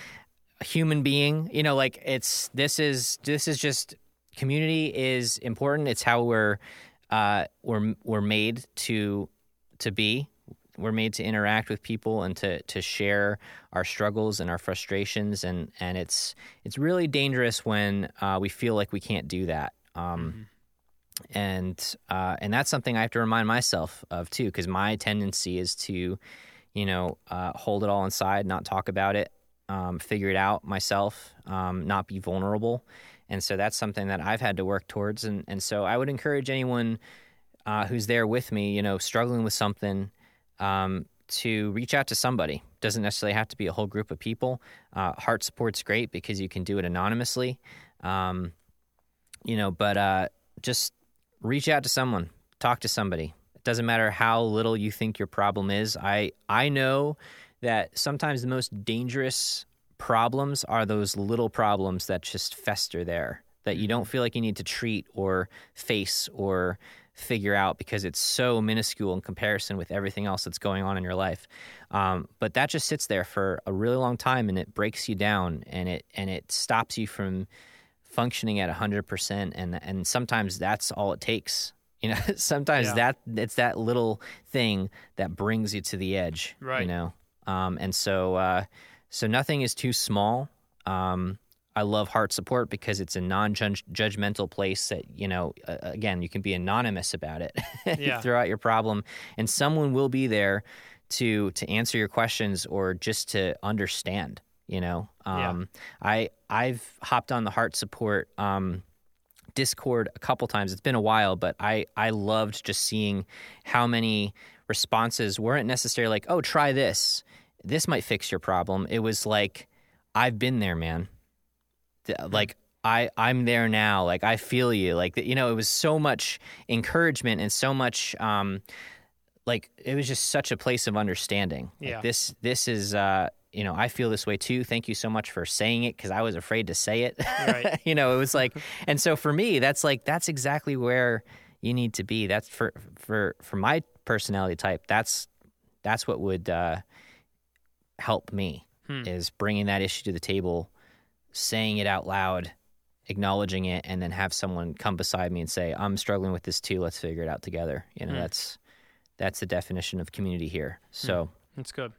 a human being. You know, like it's this is this is just community is important. It's how we're uh, we're we're made to to be. We're made to interact with people and to to share our struggles and our frustrations and and it's it's really dangerous when uh, we feel like we can't do that um, mm-hmm. And uh, and that's something I have to remind myself of too, because my tendency is to, you know, uh, hold it all inside, not talk about it, um, figure it out myself, um, not be vulnerable, and so that's something that I've had to work towards. And and so I would encourage anyone uh, who's there with me, you know, struggling with something, um, to reach out to somebody. Doesn't necessarily have to be a whole group of people. Uh, HeartSupport's great because you can do it anonymously. Um, you know, but uh, just reach out to someone, talk to somebody. It doesn't matter how little you think your problem is. I I know that sometimes the most dangerous problems are those little problems that just fester there that you don't feel like you need to treat or face or figure out because it's so minuscule in comparison with everything else that's going on in your life. Um, but that just sits there for a really long time and it breaks you down and it and it stops you from functioning at 100% and and sometimes that's all it takes you know sometimes yeah. that it's that little thing that brings you to the edge right you know um, and so uh, so nothing is too small um, I love HeartSupport because it's a non-judgmental place that you know. Uh, again, you can be anonymous about it. yeah. throw out your problem, and someone will be there to to answer your questions or just to understand. You know, um, yeah. I I've hopped on the HeartSupport um, Discord a couple times. It's been a while, but I I loved just seeing how many responses weren't necessarily like, "Oh, try this. This might fix your problem." It was like, I've been there, man. Like I I'm there now. Like I feel you. Like you know, it was so much encouragement and so much um like it was just such a place of understanding. Like, Yeah. this this is uh you know, I feel this way too. Thank you so much for saying it because I was afraid to say it. Right. you know, it was like, and so for me, that's like that's exactly where you need to be. That's for for for my personality type. That's that's what would uh, help me Hmm. is bringing that issue to the table, saying it out loud, acknowledging it, and then have someone come beside me and say, "I'm struggling with this too. Let's figure it out together." You know, Hmm. that's that's the definition of community here. So. That's good.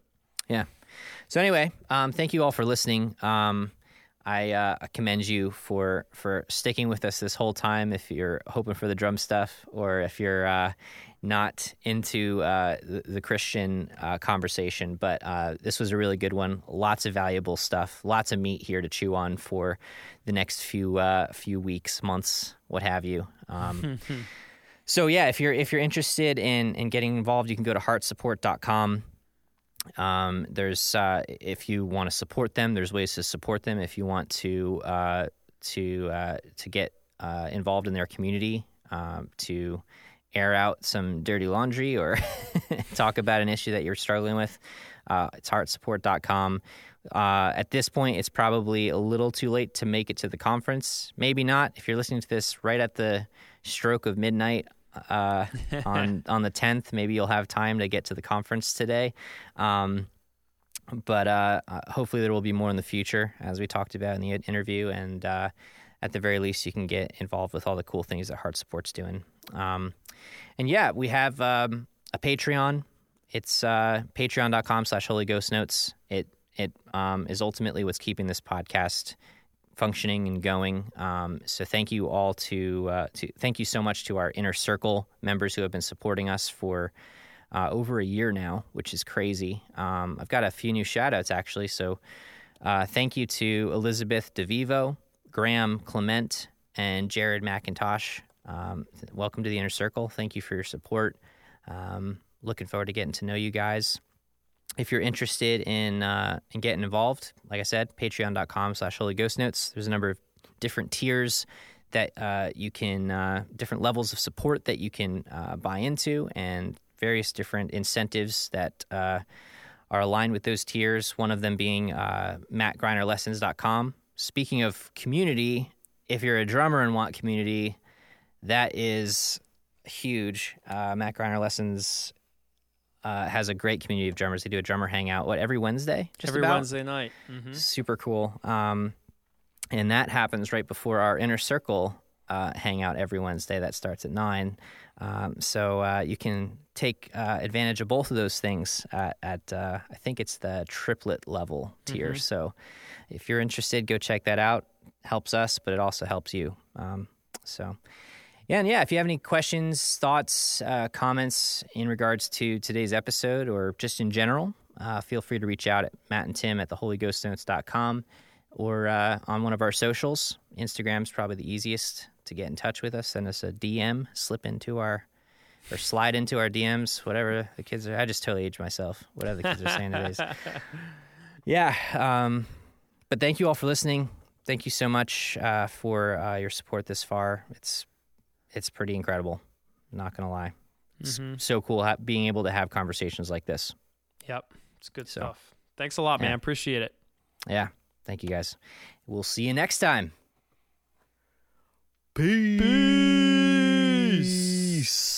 Yeah. So anyway, um, thank you all for listening. Um, I uh, commend you for for sticking with us this whole time. If you're hoping for the drum stuff, or if you're uh, not into uh, the, the Christian uh, conversation, but uh, this was a really good one. Lots of valuable stuff. Lots of meat here to chew on for the next few uh, few weeks, months, what have you. Um, so yeah, if you're if you're interested in in getting involved, you can go to heartsupport.com. Um, there's uh, if you want to support them, there's ways to support them. If you want to uh, to uh, to get uh, involved in their community, um, to air out some dirty laundry or talk about an issue that you're struggling with, uh, it's heartsupport.com. Uh, at this point, it's probably a little too late to make it to the conference. Maybe not. If you're listening to this right at the stroke of midnight uh, on on the 10th, maybe you'll have time to get to the conference today. Um, but uh, uh, hopefully, there will be more in the future, as we talked about in the interview. And uh, at the very least, you can get involved with all the cool things that HeartSupport's doing. Um, and yeah, we have um, a Patreon. It's uh, patreon.com slash Holy Ghost Notes. It it um, is ultimately what's keeping this podcast functioning and going. Um, so thank you all to uh, to thank you so much to our inner circle members who have been supporting us for uh, over a year now, which is crazy. Um, I've got a few new shout outs actually. So uh, thank you to Elizabeth DeVivo, Graham Clement, and Jared McIntosh. Um, welcome to the inner circle. Thank you for your support. Um, looking forward to getting to know you guys if you're interested in uh, in getting involved, like I said, patreon.com slash holy ghost notes. There's a number of different tiers that uh, you can, uh, different levels of support that you can uh, buy into, and various different incentives that uh, are aligned with those tiers. One of them being uh, mattgreinerlessons.com. Speaking of community, if you're a drummer and want community, that is huge. Uh, Matt Greiner Lessons uh, has a great community of drummers. They do a drummer hangout what every Wednesday, just Every about? Wednesday night. hmm Super cool. Um, and that happens right before our inner circle uh, hangout every Wednesday. That starts at nine. Um, so uh, you can take uh, advantage of both of those things at, at uh, I think it's the triplet level tier. So if you're interested, go check that out. Helps us, but it also helps you. Um, so. Yeah, and yeah, if you have any questions, thoughts, uh, comments in regards to today's episode or just in general, uh, feel free to reach out at Matt and Tim at theholyghostnotes.com or uh, on one of our socials. Instagram's probably the easiest to get in touch with us. Send us a DM, slip into our, or slide into our DMs, whatever the kids are. I just totally aged myself, whatever the kids are saying today. Yeah. Um, but thank you all for listening. Thank you so much uh, for uh, your support this far. It's it's pretty incredible. Not gonna lie, it's mm-hmm. so cool ha- being able to have conversations like this. Yep, it's good so, stuff. Thanks a lot, yeah. man. Appreciate it. Yeah, thank you guys. We'll see you next time. Peace. Peace.